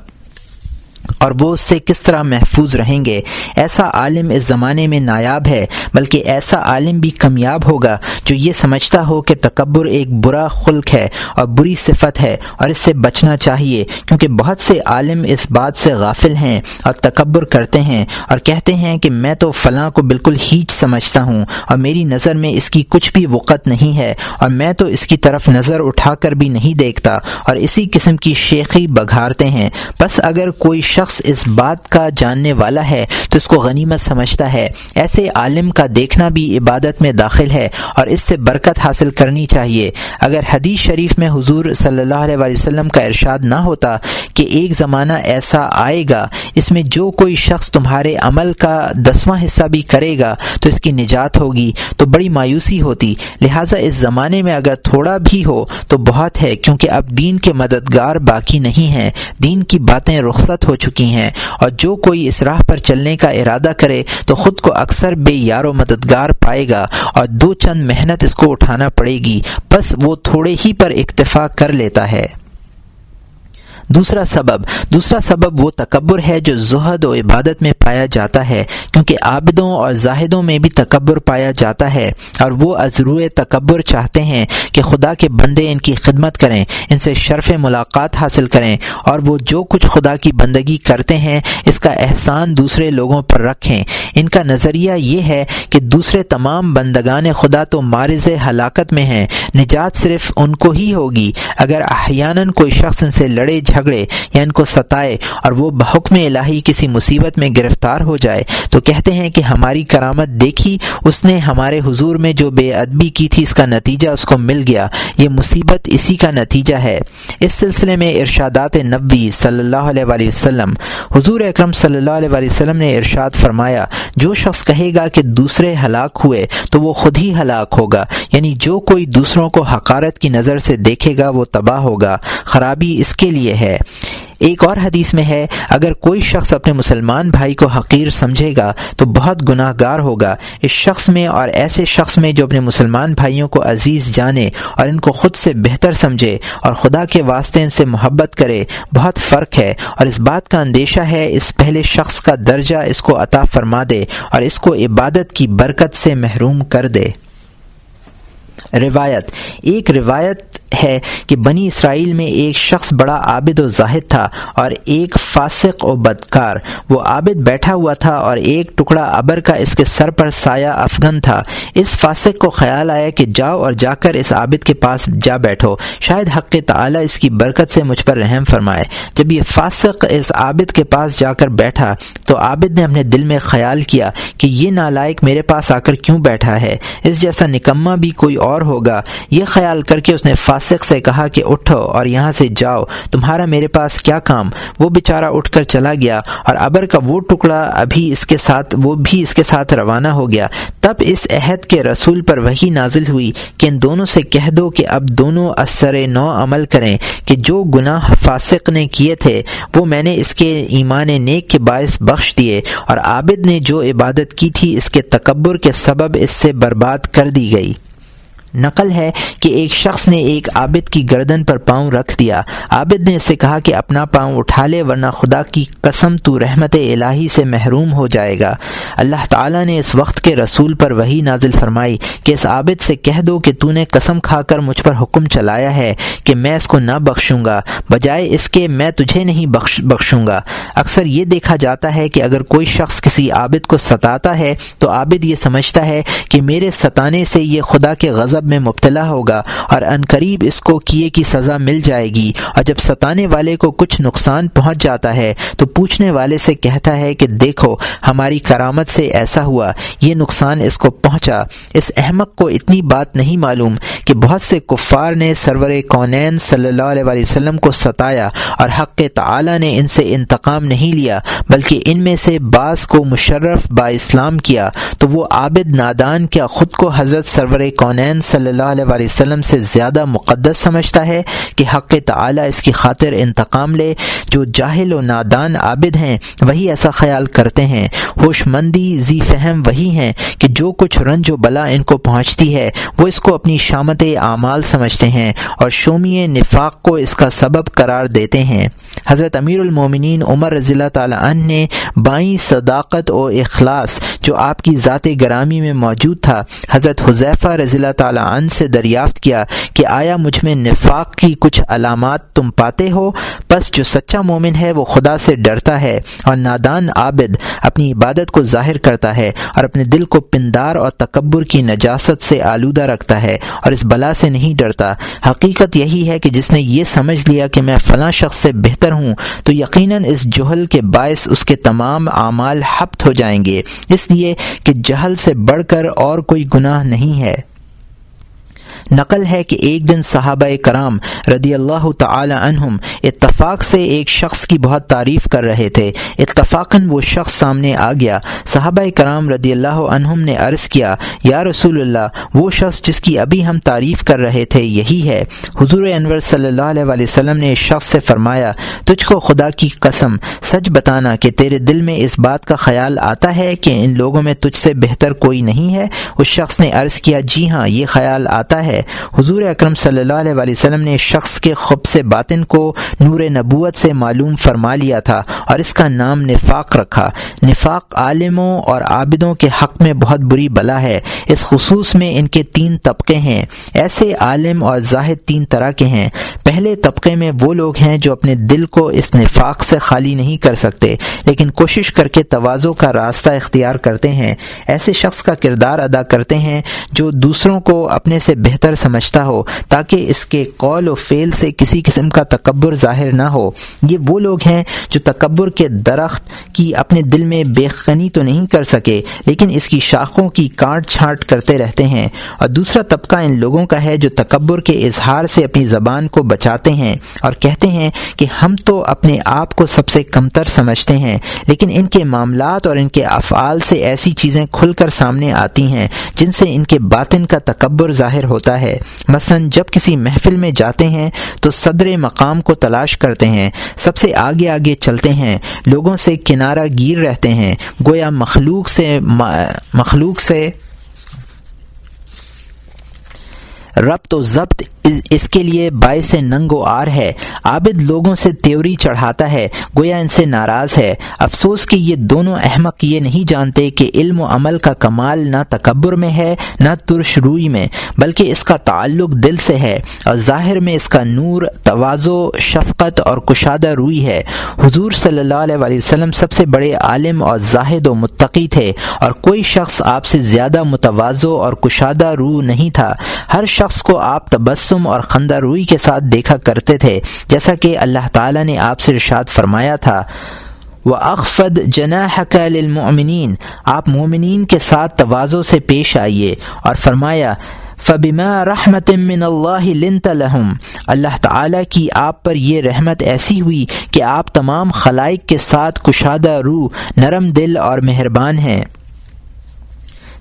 اور وہ اس سے کس طرح محفوظ رہیں گے؟ ایسا عالم اس زمانے میں نایاب ہے، بلکہ ایسا عالم بھی کمیاب ہوگا جو یہ سمجھتا ہو کہ تکبر ایک برا خلق ہے اور بری صفت ہے اور اس سے بچنا چاہیے، کیونکہ بہت سے عالم اس بات سے غافل ہیں اور تکبر کرتے ہیں اور کہتے ہیں کہ میں تو فلاں کو بالکل ہیچ سمجھتا ہوں اور میری نظر میں اس کی کچھ بھی وقت نہیں ہے اور میں تو اس کی طرف نظر اٹھا کر بھی نہیں دیکھتا اور اسی قسم کی شیخی بگھارتے ہیں۔ بس اگر کوئی شخص اس بات کا جاننے والا ہے تو اس کو غنیمت سمجھتا ہے۔ ایسے عالم کا دیکھنا بھی عبادت میں داخل ہے اور اس سے برکت حاصل کرنی چاہیے۔ اگر حدیث شریف میں حضور صلی اللہ علیہ وسلم کا ارشاد نہ ہوتا کہ ایک زمانہ ایسا آئے گا، اس میں جو کوئی شخص تمہارے عمل کا دسواں حصہ بھی کرے گا تو اس کی نجات ہوگی، تو بڑی مایوسی ہوتی۔ لہٰذا اس زمانے میں اگر تھوڑا بھی ہو تو بہت ہے، کیونکہ اب دین کے مددگار باقی نہیں ہیں۔ دین کی باتیں رخصت ہو چکی ہیں۔ اور جو کوئی اس راہ پر چلنے کا ارادہ کرے تو خود کو اکثر بے یار و مددگار پائے گا اور دو چند محنت اس کو اٹھانا پڑے گی۔ بس وہ تھوڑے ہی پر اکتفا کر لیتا ہے۔ دوسرا سبب دوسرا سبب وہ تکبر ہے جو زہد و عبادت میں پایا جاتا ہے، کیونکہ عابدوں اور زاہدوں میں بھی تکبر پایا جاتا ہے، اور وہ عزرو تکبر چاہتے ہیں کہ خدا کے بندے ان کی خدمت کریں، ان سے شرف ملاقات حاصل کریں، اور وہ جو کچھ خدا کی بندگی کرتے ہیں، اس کا احسان دوسرے لوگوں پر رکھیں۔ ان کا نظریہ یہ ہے کہ دوسرے تمام بندگان خدا تو مارز ہلاکت میں ہیں، نجات صرف ان کو ہی ہوگی۔ اگر احیاناً کوئی شخص ان سے لڑے جھگڑے یا ان کو ستائے اور وہ بحکم الہی کسی مصیبت میں گرفتار ہو جائے، تو کہتے ہیں کہ ہماری کرامت دیکھی، اس نے ہمارے حضور میں جو بے ادبی کی تھی، اس کا نتیجہ اس کو مل گیا۔ یہ مصیبت اسی کا نتیجہ ہے۔ اس سلسلے میں ارشادات نبی صلی اللہ علیہ وآلہ وسلم، حضور اکرم صلی اللہ علیہ وآلہ وسلم نے ارشاد فرمایا، جو شخص کہے گا کہ دوسرے ہلاک ہوئے، تو وہ خود ہی ہلاک ہوگا۔ یعنی جو کوئی دوسروں کو حقارت کی نظر سے دیکھے گا وہ تباہ ہوگا، خرابی اس کے لیے ہے۔ ایک اور حدیث میں ہے، اگر کوئی شخص اپنے مسلمان بھائی کو حقیر سمجھے گا تو بہت گناہ گار ہوگا۔ اس شخص میں اور ایسے شخص میں جو اپنے مسلمان بھائیوں کو عزیز جانے اور ان کو خود سے بہتر سمجھے اور خدا کے واسطے ان سے محبت کرے، بہت فرق ہے۔ اور اس بات کا اندیشہ ہے، اس پہلے شخص کا درجہ اس کو عطا فرما دے اور اس کو عبادت کی برکت سے محروم کر دے۔ روایت۔ ایک روایت ہے کہ بنی اسرائیل میں ایک شخص بڑا عابد و زاہد تھا اور ایک فاسق و بدکار۔ وہ عابد بیٹھا ہوا تھا اور ایک ٹکڑا ابر کا اس کے سر پر سایہ افغن تھا۔ اس فاسق کو خیال آیا کہ جاؤ اور جا کر اس عابد کے پاس جا بیٹھو۔ شاید حق تعالی اس کی برکت سے مجھ پر رحم فرمائے۔ جب یہ فاسق اس عابد کے پاس جا کر بیٹھا تو عابد نے اپنے دل میں خیال کیا کہ یہ نالائق میرے پاس آ کر کیوں بیٹھا ہے؟ اس جیسا نکما بھی کوئی اور ہوگا۔ یہ خیال کر کے اس نے فاسق فاسق سے کہا کہ اٹھو اور یہاں سے جاؤ، تمہارا میرے پاس کیا کام؟ وہ بیچارہ اٹھ کر چلا گیا اور ابر کا وہ ٹکڑا ابھی اس کے ساتھ، وہ بھی اس کے ساتھ روانہ ہو گیا۔ تب اس عہد کے رسول پر وہی نازل ہوئی کہ ان دونوں سے کہہ دو کہ اب دونوں اثر نو عمل کریں کہ جو گناہ فاسق نے کیے تھے، وہ میں نے اس کے ایمان نیک کے باعث بخش دیے اور عابد نے جو عبادت کی تھی، اس کے تکبر کے سبب اس سے برباد کر دی گئی۔ نقل ہے کہ ایک شخص نے ایک عابد کی گردن پر پاؤں رکھ دیا۔ عابد نے اس سے کہا کہ اپنا پاؤں اٹھا لے ورنہ خدا کی قسم تو رحمت الہی سے محروم ہو جائے گا۔ اللہ تعالیٰ نے اس وقت کے رسول پر وہی نازل فرمائی کہ اس عابد سے کہہ دو کہ تو نے قسم کھا کر مجھ پر حکم چلایا ہے کہ میں اس کو نہ بخشوں گا۔ بجائے اس کے میں تجھے نہیں بخش بخشوں گا۔ اکثر یہ دیکھا جاتا ہے کہ اگر کوئی شخص کسی عابد کو ستاتا ہے تو عابد یہ سمجھتا ہے کہ میرے ستانے سے یہ خدا کے غضب میں مبتلا ہوگا اور ان قریب اس کو کیے کی سزا مل جائے گی۔ اور جب ستانے والے کو کچھ نقصان پہنچ جاتا ہے، تو پوچھنے والے سے کہتا ہے کہ دیکھو، ہماری کرامت سے ایسا ہوا، یہ نقصان اس کو پہنچا۔ اس احمق کو اتنی بات نہیں معلوم کہ بہت سے کفار نے سرور کونین صلی اللہ علیہ وسلم کو ستایا اور حق تعالی نے ان سے انتقام نہیں لیا، بلکہ ان میں سے بعض کو مشرف با اسلام کیا۔ تو وہ عابد نادان کیا خود کو حضرت سرور کونین صلی اللہ علیہ وسلم سے زیادہ مقدس سمجھتا ہے کہ حق تعالی اس کی خاطر انتقام لے، جو جاہل و نادان عابد ہیں، وہی ایسا خیال کرتے ہیں۔ ہوش مندی ذی فہم وہی ہیں کہ جو کچھ رنج و بلا ان کو پہنچتی ہے، وہ اس کو اپنی شامت اعمال سمجھتے ہیں اور شومی نفاق کو اس کا سبب قرار دیتے ہیں۔ حضرت امیر المومنین عمر رضی اللہ تعالیٰ عنہ نے بائیں صداقت و اخلاص جو آپ کی ذات گرامی میں موجود تھا، حضرت حضیفہ رضی اللہ تعالیٰ عنہ سے دریافت کیا کہ آیا مجھ میں نفاق کی کچھ علامات تم پاتے ہو۔ بس جو سچا مومن ہے وہ خدا سے ڈرتا ہے اور نادان عابد اپنی عبادت کو ظاہر کرتا ہے اور اپنے دل کو پندار اور تکبر کی نجاست سے آلودہ رکھتا ہے اور اس بلا سے نہیں ڈرتا۔ حقیقت یہی ہے کہ جس نے یہ سمجھ لیا کہ میں فلاں شخص سے بہتر ہوں، تو یقیناً اس جہل کے باعث اس کے تمام اعمال ہفت ہو جائیں گے۔ اس لیے کہ جہل سے بڑھ کر اور کوئی گناہ نہیں ہے۔ نقل ہے کہ ایک دن صحابہ کرام رضی اللہ تعالی عنہم اتفاق سے ایک شخص کی بہت تعریف کر رہے تھے۔ اتفاقاً وہ شخص سامنے آ گیا۔ صحابہ کرام رضی اللہ عنہم نے عرض کیا، یا رسول اللہ وہ شخص جس کی ابھی ہم تعریف کر رہے تھے یہی ہے۔ حضور انور صلی اللہ علیہ وسلم نے اس شخص سے فرمایا، تجھ کو خدا کی قسم، سچ بتانا کہ تیرے دل میں اس بات کا خیال آتا ہے کہ ان لوگوں میں تجھ سے بہتر کوئی نہیں ہے۔ اس شخص نے عرض کیا جی ہاں یہ خیال آتا ہے۔ حضور اکرم صلی اللہ علیہ وسلم نے شخص کے خب سے باطن کو نور نبوت سے معلوم فرما لیا تھا اور اس کا نام نفاق رکھا۔ نفاق عالموں اور عابدوں کے حق میں بہت بری بلا ہے۔ اس خصوص میں ان کے تین طبقے ہیں۔ ایسے عالم اور زاہد تین طرح کے ہیں۔ پہلے طبقے میں وہ لوگ ہیں جو اپنے دل کو اس نفاق سے خالی نہیں کر سکتے، لیکن کوشش کر کے توازوں کا راستہ اختیار کرتے ہیں۔ ایسے شخص کا کردار ادا کرتے ہیں جو دوسروں کو اپنے سے بہتر بہتر سمجھتا ہو تاکہ اس کے قول و فعل سے کسی قسم کا تکبر ظاہر نہ ہو۔ یہ وہ لوگ ہیں جو تکبر کے درخت کی اپنے دل میں بے خنی تو نہیں کر سکے، لیکن اس کی شاخوں کی کاٹ چھانٹ کرتے رہتے ہیں۔ اور دوسرا طبقہ ان لوگوں کا ہے جو تکبر کے اظہار سے اپنی زبان کو بچاتے ہیں اور کہتے ہیں کہ ہم تو اپنے آپ کو سب سے کمتر سمجھتے ہیں، لیکن ان کے معاملات اور ان کے افعال سے ایسی چیزیں کھل کر سامنے آتی ہیں جن سے ان کے باطن کا تکبر ظاہر ہوتا ہوتا ہے۔ مثلا جب کسی محفل میں جاتے ہیں تو صدر مقام کو تلاش کرتے ہیں۔ سب سے آگے آگے چلتے ہیں۔ لوگوں سے کنارہ گیر رہتے ہیں۔ گویا مخلوق سے مخلوق سے ربط و ضبط اس کے لیے باعث ننگ و آر ہے۔ عابد لوگوں سے تیوری چڑھاتا ہے، گویا ان سے ناراض ہے۔ افسوس کہ یہ دونوں احمق یہ نہیں جانتے کہ علم و عمل کا کمال نہ تکبر میں ہے، نہ ترش روئی میں، بلکہ اس کا تعلق دل سے ہے۔ اور ظاہر میں اس کا نور توازو شفقت اور کشادہ روئی ہے۔ حضور صلی اللہ علیہ وسلم سب سے بڑے عالم اور زاہد و متقی تھے، اور کوئی شخص آپ سے زیادہ متوازو اور کشادہ روح نہیں تھا۔ ہر شخص کو آپ تبسم اور خندہ روئی کے ساتھ دیکھا کرتے تھے، جیسا کہ اللہ تعالیٰ نے آپ سے ارشاد فرمایا تھا۔ وہ اخفد جناح للمؤمنین آپ مومنین کے ساتھ توازوں سے پیش آئیے۔ اور فرمایا، فبما رحمت من اللہ لنت لہم اللہ تعالیٰ کی آپ پر یہ رحمت ایسی ہوئی کہ آپ تمام خلائق کے ساتھ کشادہ روح، نرم دل اور مہربان ہیں۔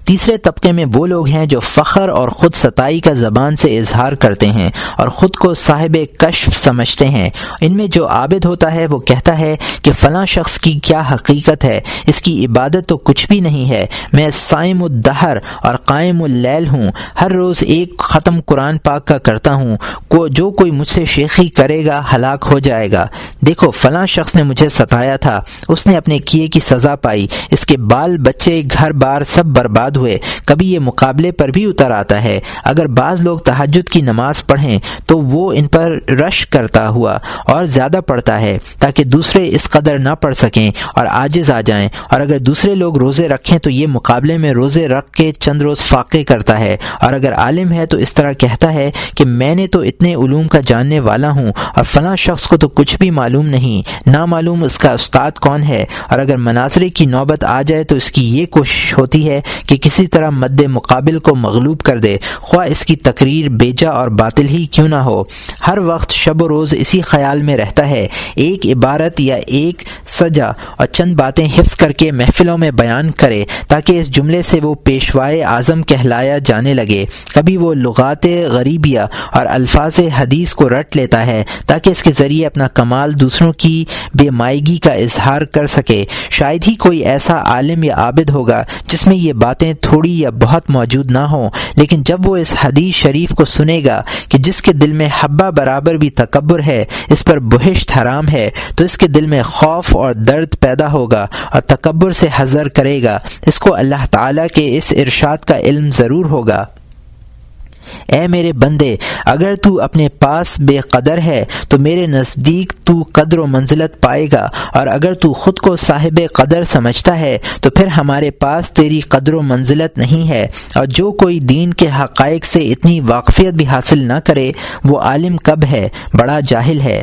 تیسرے طبقے میں وہ لوگ ہیں جو فخر اور خود ستائی کا زبان سے اظہار کرتے ہیں اور خود کو صاحب کشف سمجھتے ہیں۔ ان میں جو عابد ہوتا ہے وہ کہتا ہے کہ فلاں شخص کی کیا حقیقت ہے؟ اس کی عبادت تو کچھ بھی نہیں ہے۔ میں سائم الدہر اور قائم اللیل ہوں۔ ہر روز ایک ختم قرآن پاک کا کرتا ہوں۔ کو جو کوئی مجھ سے شیخی کرے گا، ہلاک ہو جائے گا۔ دیکھو، فلاں شخص نے مجھے ستایا تھا۔ اس نے اپنے کیے کی سزا پائی۔ اس کے بال بچے گھر بار سب برباد ہوئے۔ کبھی یہ مقابلے پر بھی اتر آتا ہے۔ اگر بعض لوگ تحجد کی نماز پڑھیں تو وہ ان پر رش کرتا ہوا اور زیادہ پڑھتا ہے تاکہ دوسرے اس قدر نہ پڑھ سکیں اور آجز آ جائیں۔ اور اگر دوسرے لوگ روزے رکھیں تو یہ مقابلے میں روزے رکھ کے چند روز فاقے کرتا ہے۔ اور اگر عالم ہے تو اس طرح کہتا ہے کہ میں نے تو اتنے علوم کا جاننے والا ہوں اور فلاں شخص کو تو کچھ بھی معلوم نہیں۔ نامعلوم اس کا استاد کون ہے؟ اور اگر مناظرے کی نوبت آ جائے تو اس کی یہ کوشش ہوتی ہے کہ کسی طرح مد مقابل کو مغلوب کر دے۔ خواہ اس کی تقریر بیجا اور باطل ہی کیوں نہ ہو۔ ہر وقت شب و روز اسی خیال میں رہتا ہے۔ ایک عبارت یا ایک سجا اور چند باتیں حفظ کر کے محفلوں میں بیان کرے تاکہ اس جملے سے وہ پیشوائے اعظم کہلایا جانے لگے۔ کبھی وہ لغات غریبیہ اور الفاظ حدیث کو رٹ لیتا ہے تاکہ اس کے ذریعے اپنا کمال دوسروں کی بے مائگی کا اظہار کر سکے۔ شاید ہی کوئی ایسا عالم یا عابد ہوگا جس میں یہ باتیں تھوڑی یا بہت موجود نہ ہوں، لیکن جب وہ اس حدیث شریف کو سنے گا کہ جس کے دل میں حبہ برابر بھی تکبر ہے، اس پر بہشت حرام ہے، تو اس کے دل میں خوف اور درد پیدا ہوگا اور تکبر سے حضر کرے گا۔ اس کو اللہ تعالیٰ کے اس ارشاد کا علم ضرور ہوگا۔ اے میرے بندے، اگر تو اپنے پاس بے قدر ہے، تو میرے نزدیک تو قدر و منزلت پائے گا، اور اگر تو خود کو صاحب قدر سمجھتا ہے، تو پھر ہمارے پاس تیری قدر و منزلت نہیں ہے، اور جو کوئی دین کے حقائق سے اتنی واقفیت بھی حاصل نہ کرے، وہ عالم کب ہے؟ بڑا جاہل ہے۔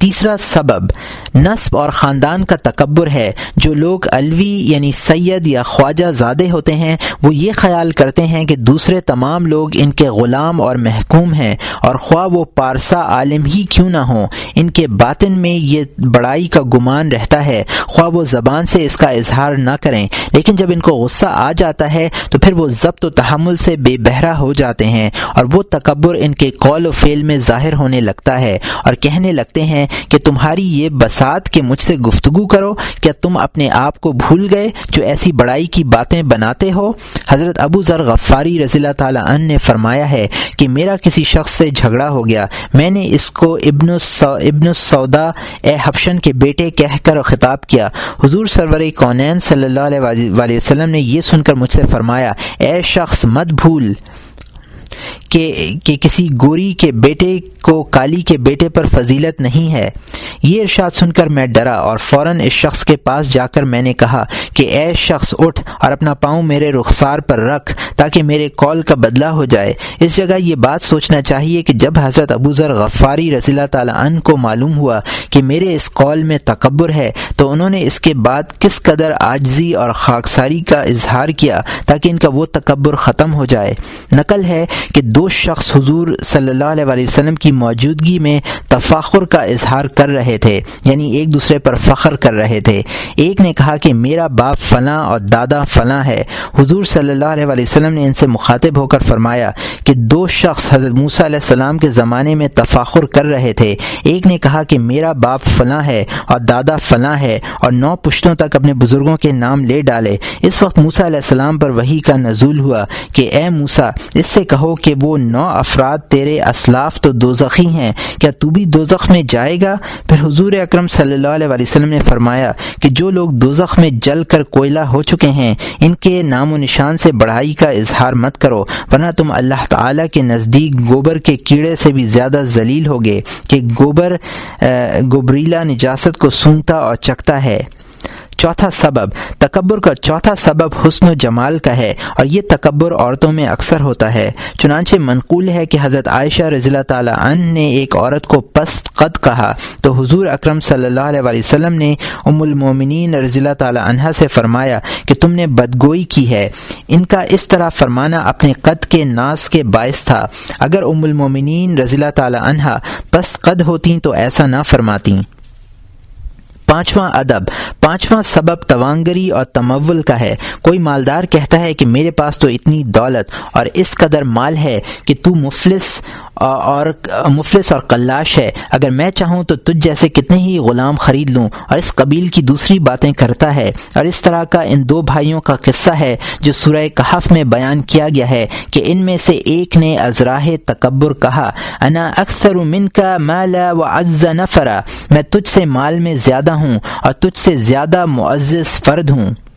تیسرا سبب، نصب اور خاندان کا تکبر ہے۔ جو لوگ الوی یعنی سید یا خواجہ زادے ہوتے ہیں، وہ یہ خیال کرتے ہیں کہ دوسرے تمام لوگ ان کے غلام اور محکوم ہیں اور خواہ وہ پارسا عالم ہی کیوں نہ ہوں، ان کے باطن میں یہ بڑائی کا گمان رہتا ہے۔ خواہ وہ زبان سے اس کا اظہار نہ کریں، لیکن جب ان کو غصہ آ جاتا ہے، تو پھر وہ ضبط و تحمل سے بے بہرا ہو جاتے ہیں اور وہ تکبر ان کے قول و فعل میں ظاہر ہونے لگتا ہے اور کہنے لگتے ہیں کہ تمہاری یہ بسات کہ مجھ سے گفتگو کرو، کیا تم اپنے آپ کو بھول گئے جو ایسی بڑائی کی باتیں بناتے ہو؟ حضرت ابو ذر غفاری رضی اللہ تعالیٰ عنہ نے فرمایا ہے کہ میرا کسی شخص سے جھگڑا ہو گیا۔ میں نے اس کو ابن ابن السودا اے حفشن کے بیٹے کہہ کر خطاب کیا۔ حضور سرور کونین صلی اللہ علیہ وسلم نے یہ سن کر مجھ سے فرمایا، اے شخص مت بھول۔ کہ کہ کسی گوری کے بیٹے کو کالی کے بیٹے پر فضیلت نہیں ہے۔ یہ ارشاد سن کر میں ڈرا اور فوراً اس شخص کے پاس جا کر میں نے کہا کہ اے شخص اٹھ اور اپنا پاؤں میرے رخسار پر رکھ تاکہ میرے کال کا بدلہ ہو جائے۔ اس جگہ یہ بات سوچنا چاہیے کہ جب حضرت ابو ذر غفاری رضی اللہ تعالیٰ عنہ کو معلوم ہوا کہ میرے اس کال میں تکبر ہے تو انہوں نے اس کے بعد کس قدر آجزی اور خاکساری کا اظہار کیا تاکہ ان کا وہ تکبر ختم ہو جائے۔ نقل ہے کہ دو دو شخص حضور صلی اللہ علیہ وسلم کی موجودگی میں تفاخر کا اظہار کر رہے تھے یعنی ایک دوسرے پر فخر کر رہے تھے۔ ایک نے کہا کہ میرا باپ فلاں اور دادا فلاں ہے۔ حضور صلی اللہ علیہ وسلم نے ان سے مخاطب ہو کر فرمایا کہ دو شخص حضرت موسیٰ علیہ السلام کے زمانے میں تفاخر کر رہے تھے۔ ایک نے کہا کہ میرا باپ فلاں ہے اور دادا فلاں ہے اور نو پشتوں تک اپنے بزرگوں کے نام لے ڈالے۔ اس وقت موسا علیہ السلام پر وہی کا نزول ہوا کہ اے موسا اس سے کہو کہ وہ نو افراد تیرے اسلاف تو دوزخی ہیں۔ کیا تو بھی دوزخ میں جائے گا؟ پھر حضور اکرم صلی اللہ علیہ وسلم نے فرمایا کہ جو لوگ دوزخ میں جل کر کوئلہ ہو چکے ہیں، ان کے نام و نشان سے بڑھائی کا اظہار مت کرو، ورنہ تم اللہ تعالیٰ کے نزدیک گوبر کے کیڑے سے بھی زیادہ ذلیل ہوگے کہ گوبر گوبریلا نجاست کو سونگتا اور چکتا ہے۔ چوتھا سبب، تکبر کا چوتھا سبب حسن و جمال کا ہے اور یہ تکبر عورتوں میں اکثر ہوتا ہے۔ چنانچہ منقول ہے کہ حضرت عائشہ رضی اللہ تعالیٰ عنہ نے ایک عورت کو پست قد کہا۔ تو حضور اکرم صلی اللہ علیہ وسلم نے ام المومنین رضی اللہ تعالیٰ عنہ سے فرمایا کہ تم نے بدگوئی کی ہے۔ ان کا اس طرح فرمانا اپنے قد کے ناس کے باعث تھا۔ اگر ام المومنین رضی اللہ تعالیٰ عنہ پست قد ہوتی تو ایسا نہ فرماتی پانچواں ادب، پانچواں سبب توانگری اور تمول کا ہے۔ کوئی مالدار کہتا ہے کہ میرے پاس تو اتنی دولت اور اس قدر مال ہے کہ تو مفلس اور مفلس اور کلاش ہے۔ اگر میں چاہوں تو تجھ جیسے کتنے ہی غلام خرید لوں۔ اور اس قبیل کی دوسری باتیں کرتا ہے۔ اور اس طرح کا ان دو بھائیوں کا قصہ ہے جو سورہ کہف میں بیان کیا گیا ہے کہ ان میں سے ایک نے ازراہ تکبر کہا، انا اکثر من کا مالا و عز نفرا۔ میں تجھ سے مال میں زیادہ ہوں اور تجھ سے زیادہ معزز فرد ہوں۔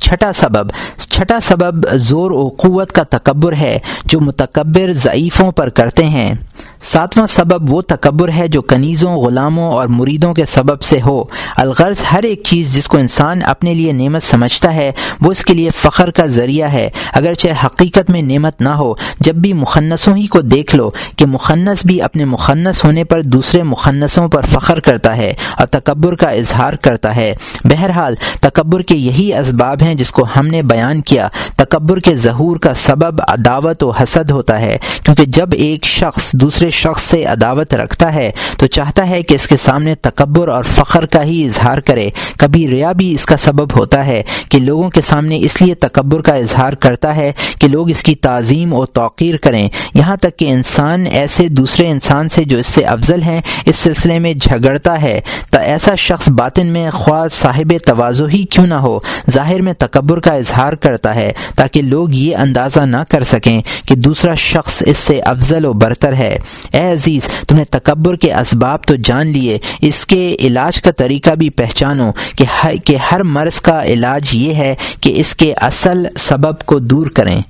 چھٹا سبب چھٹا سبب زور و قوت کا تکبر ہے جو متکبر ضعیفوں پر کرتے ہیں۔ ساتواں سبب وہ تکبر ہے جو کنیزوں، غلاموں اور مریدوں کے سبب سے ہو۔ الغرض ہر ایک چیز جس کو انسان اپنے لیے نعمت سمجھتا ہے، وہ اس کے لیے فخر کا ذریعہ ہے۔ اگرچہ حقیقت میں نعمت نہ ہو، جب بھی مخنصوں ہی کو دیکھ لو کہ مخنص بھی اپنے مخنص ہونے پر دوسرے مخنصوں پر فخر کرتا ہے اور تکبر کا اظہار کرتا ہے۔ بہرحال، تکبر کے یہی اسباب ہیں جس کو ہم نے بیان کیا۔ تکبر کے ظہور کا سبب عداوت و حسد ہوتا ہے، کیونکہ جب ایک شخص دوسرے دوسرے شخص سے عداوت رکھتا ہے تو چاہتا ہے کہ اس کے سامنے تکبر اور فخر کا ہی اظہار کرے۔ کبھی ریا بھی اس کا سبب ہوتا ہے کہ لوگوں کے سامنے اس لیے تکبر کا اظہار کرتا ہے کہ لوگ اس کی تعظیم و توقیر کریں۔ یہاں تک کہ انسان ایسے دوسرے انسان سے جو اس سے افضل ہیں، اس سلسلے میں جھگڑتا ہے۔ تو ایسا شخص باطن میں خواہ صاحب توازو ہی کیوں نہ ہو، ظاہر میں تکبر کا اظہار کرتا ہے تاکہ لوگ یہ اندازہ نہ کر سکیں کہ دوسرا شخص اس سے افضل و برتر ہے۔ اے عزیز تم نے تکبر کے اسباب تو جان لیے، اس کے علاج کا طریقہ بھی پہچانو کہ ہر مرض کا علاج یہ ہے کہ اس کے اصل سبب کو دور کریں۔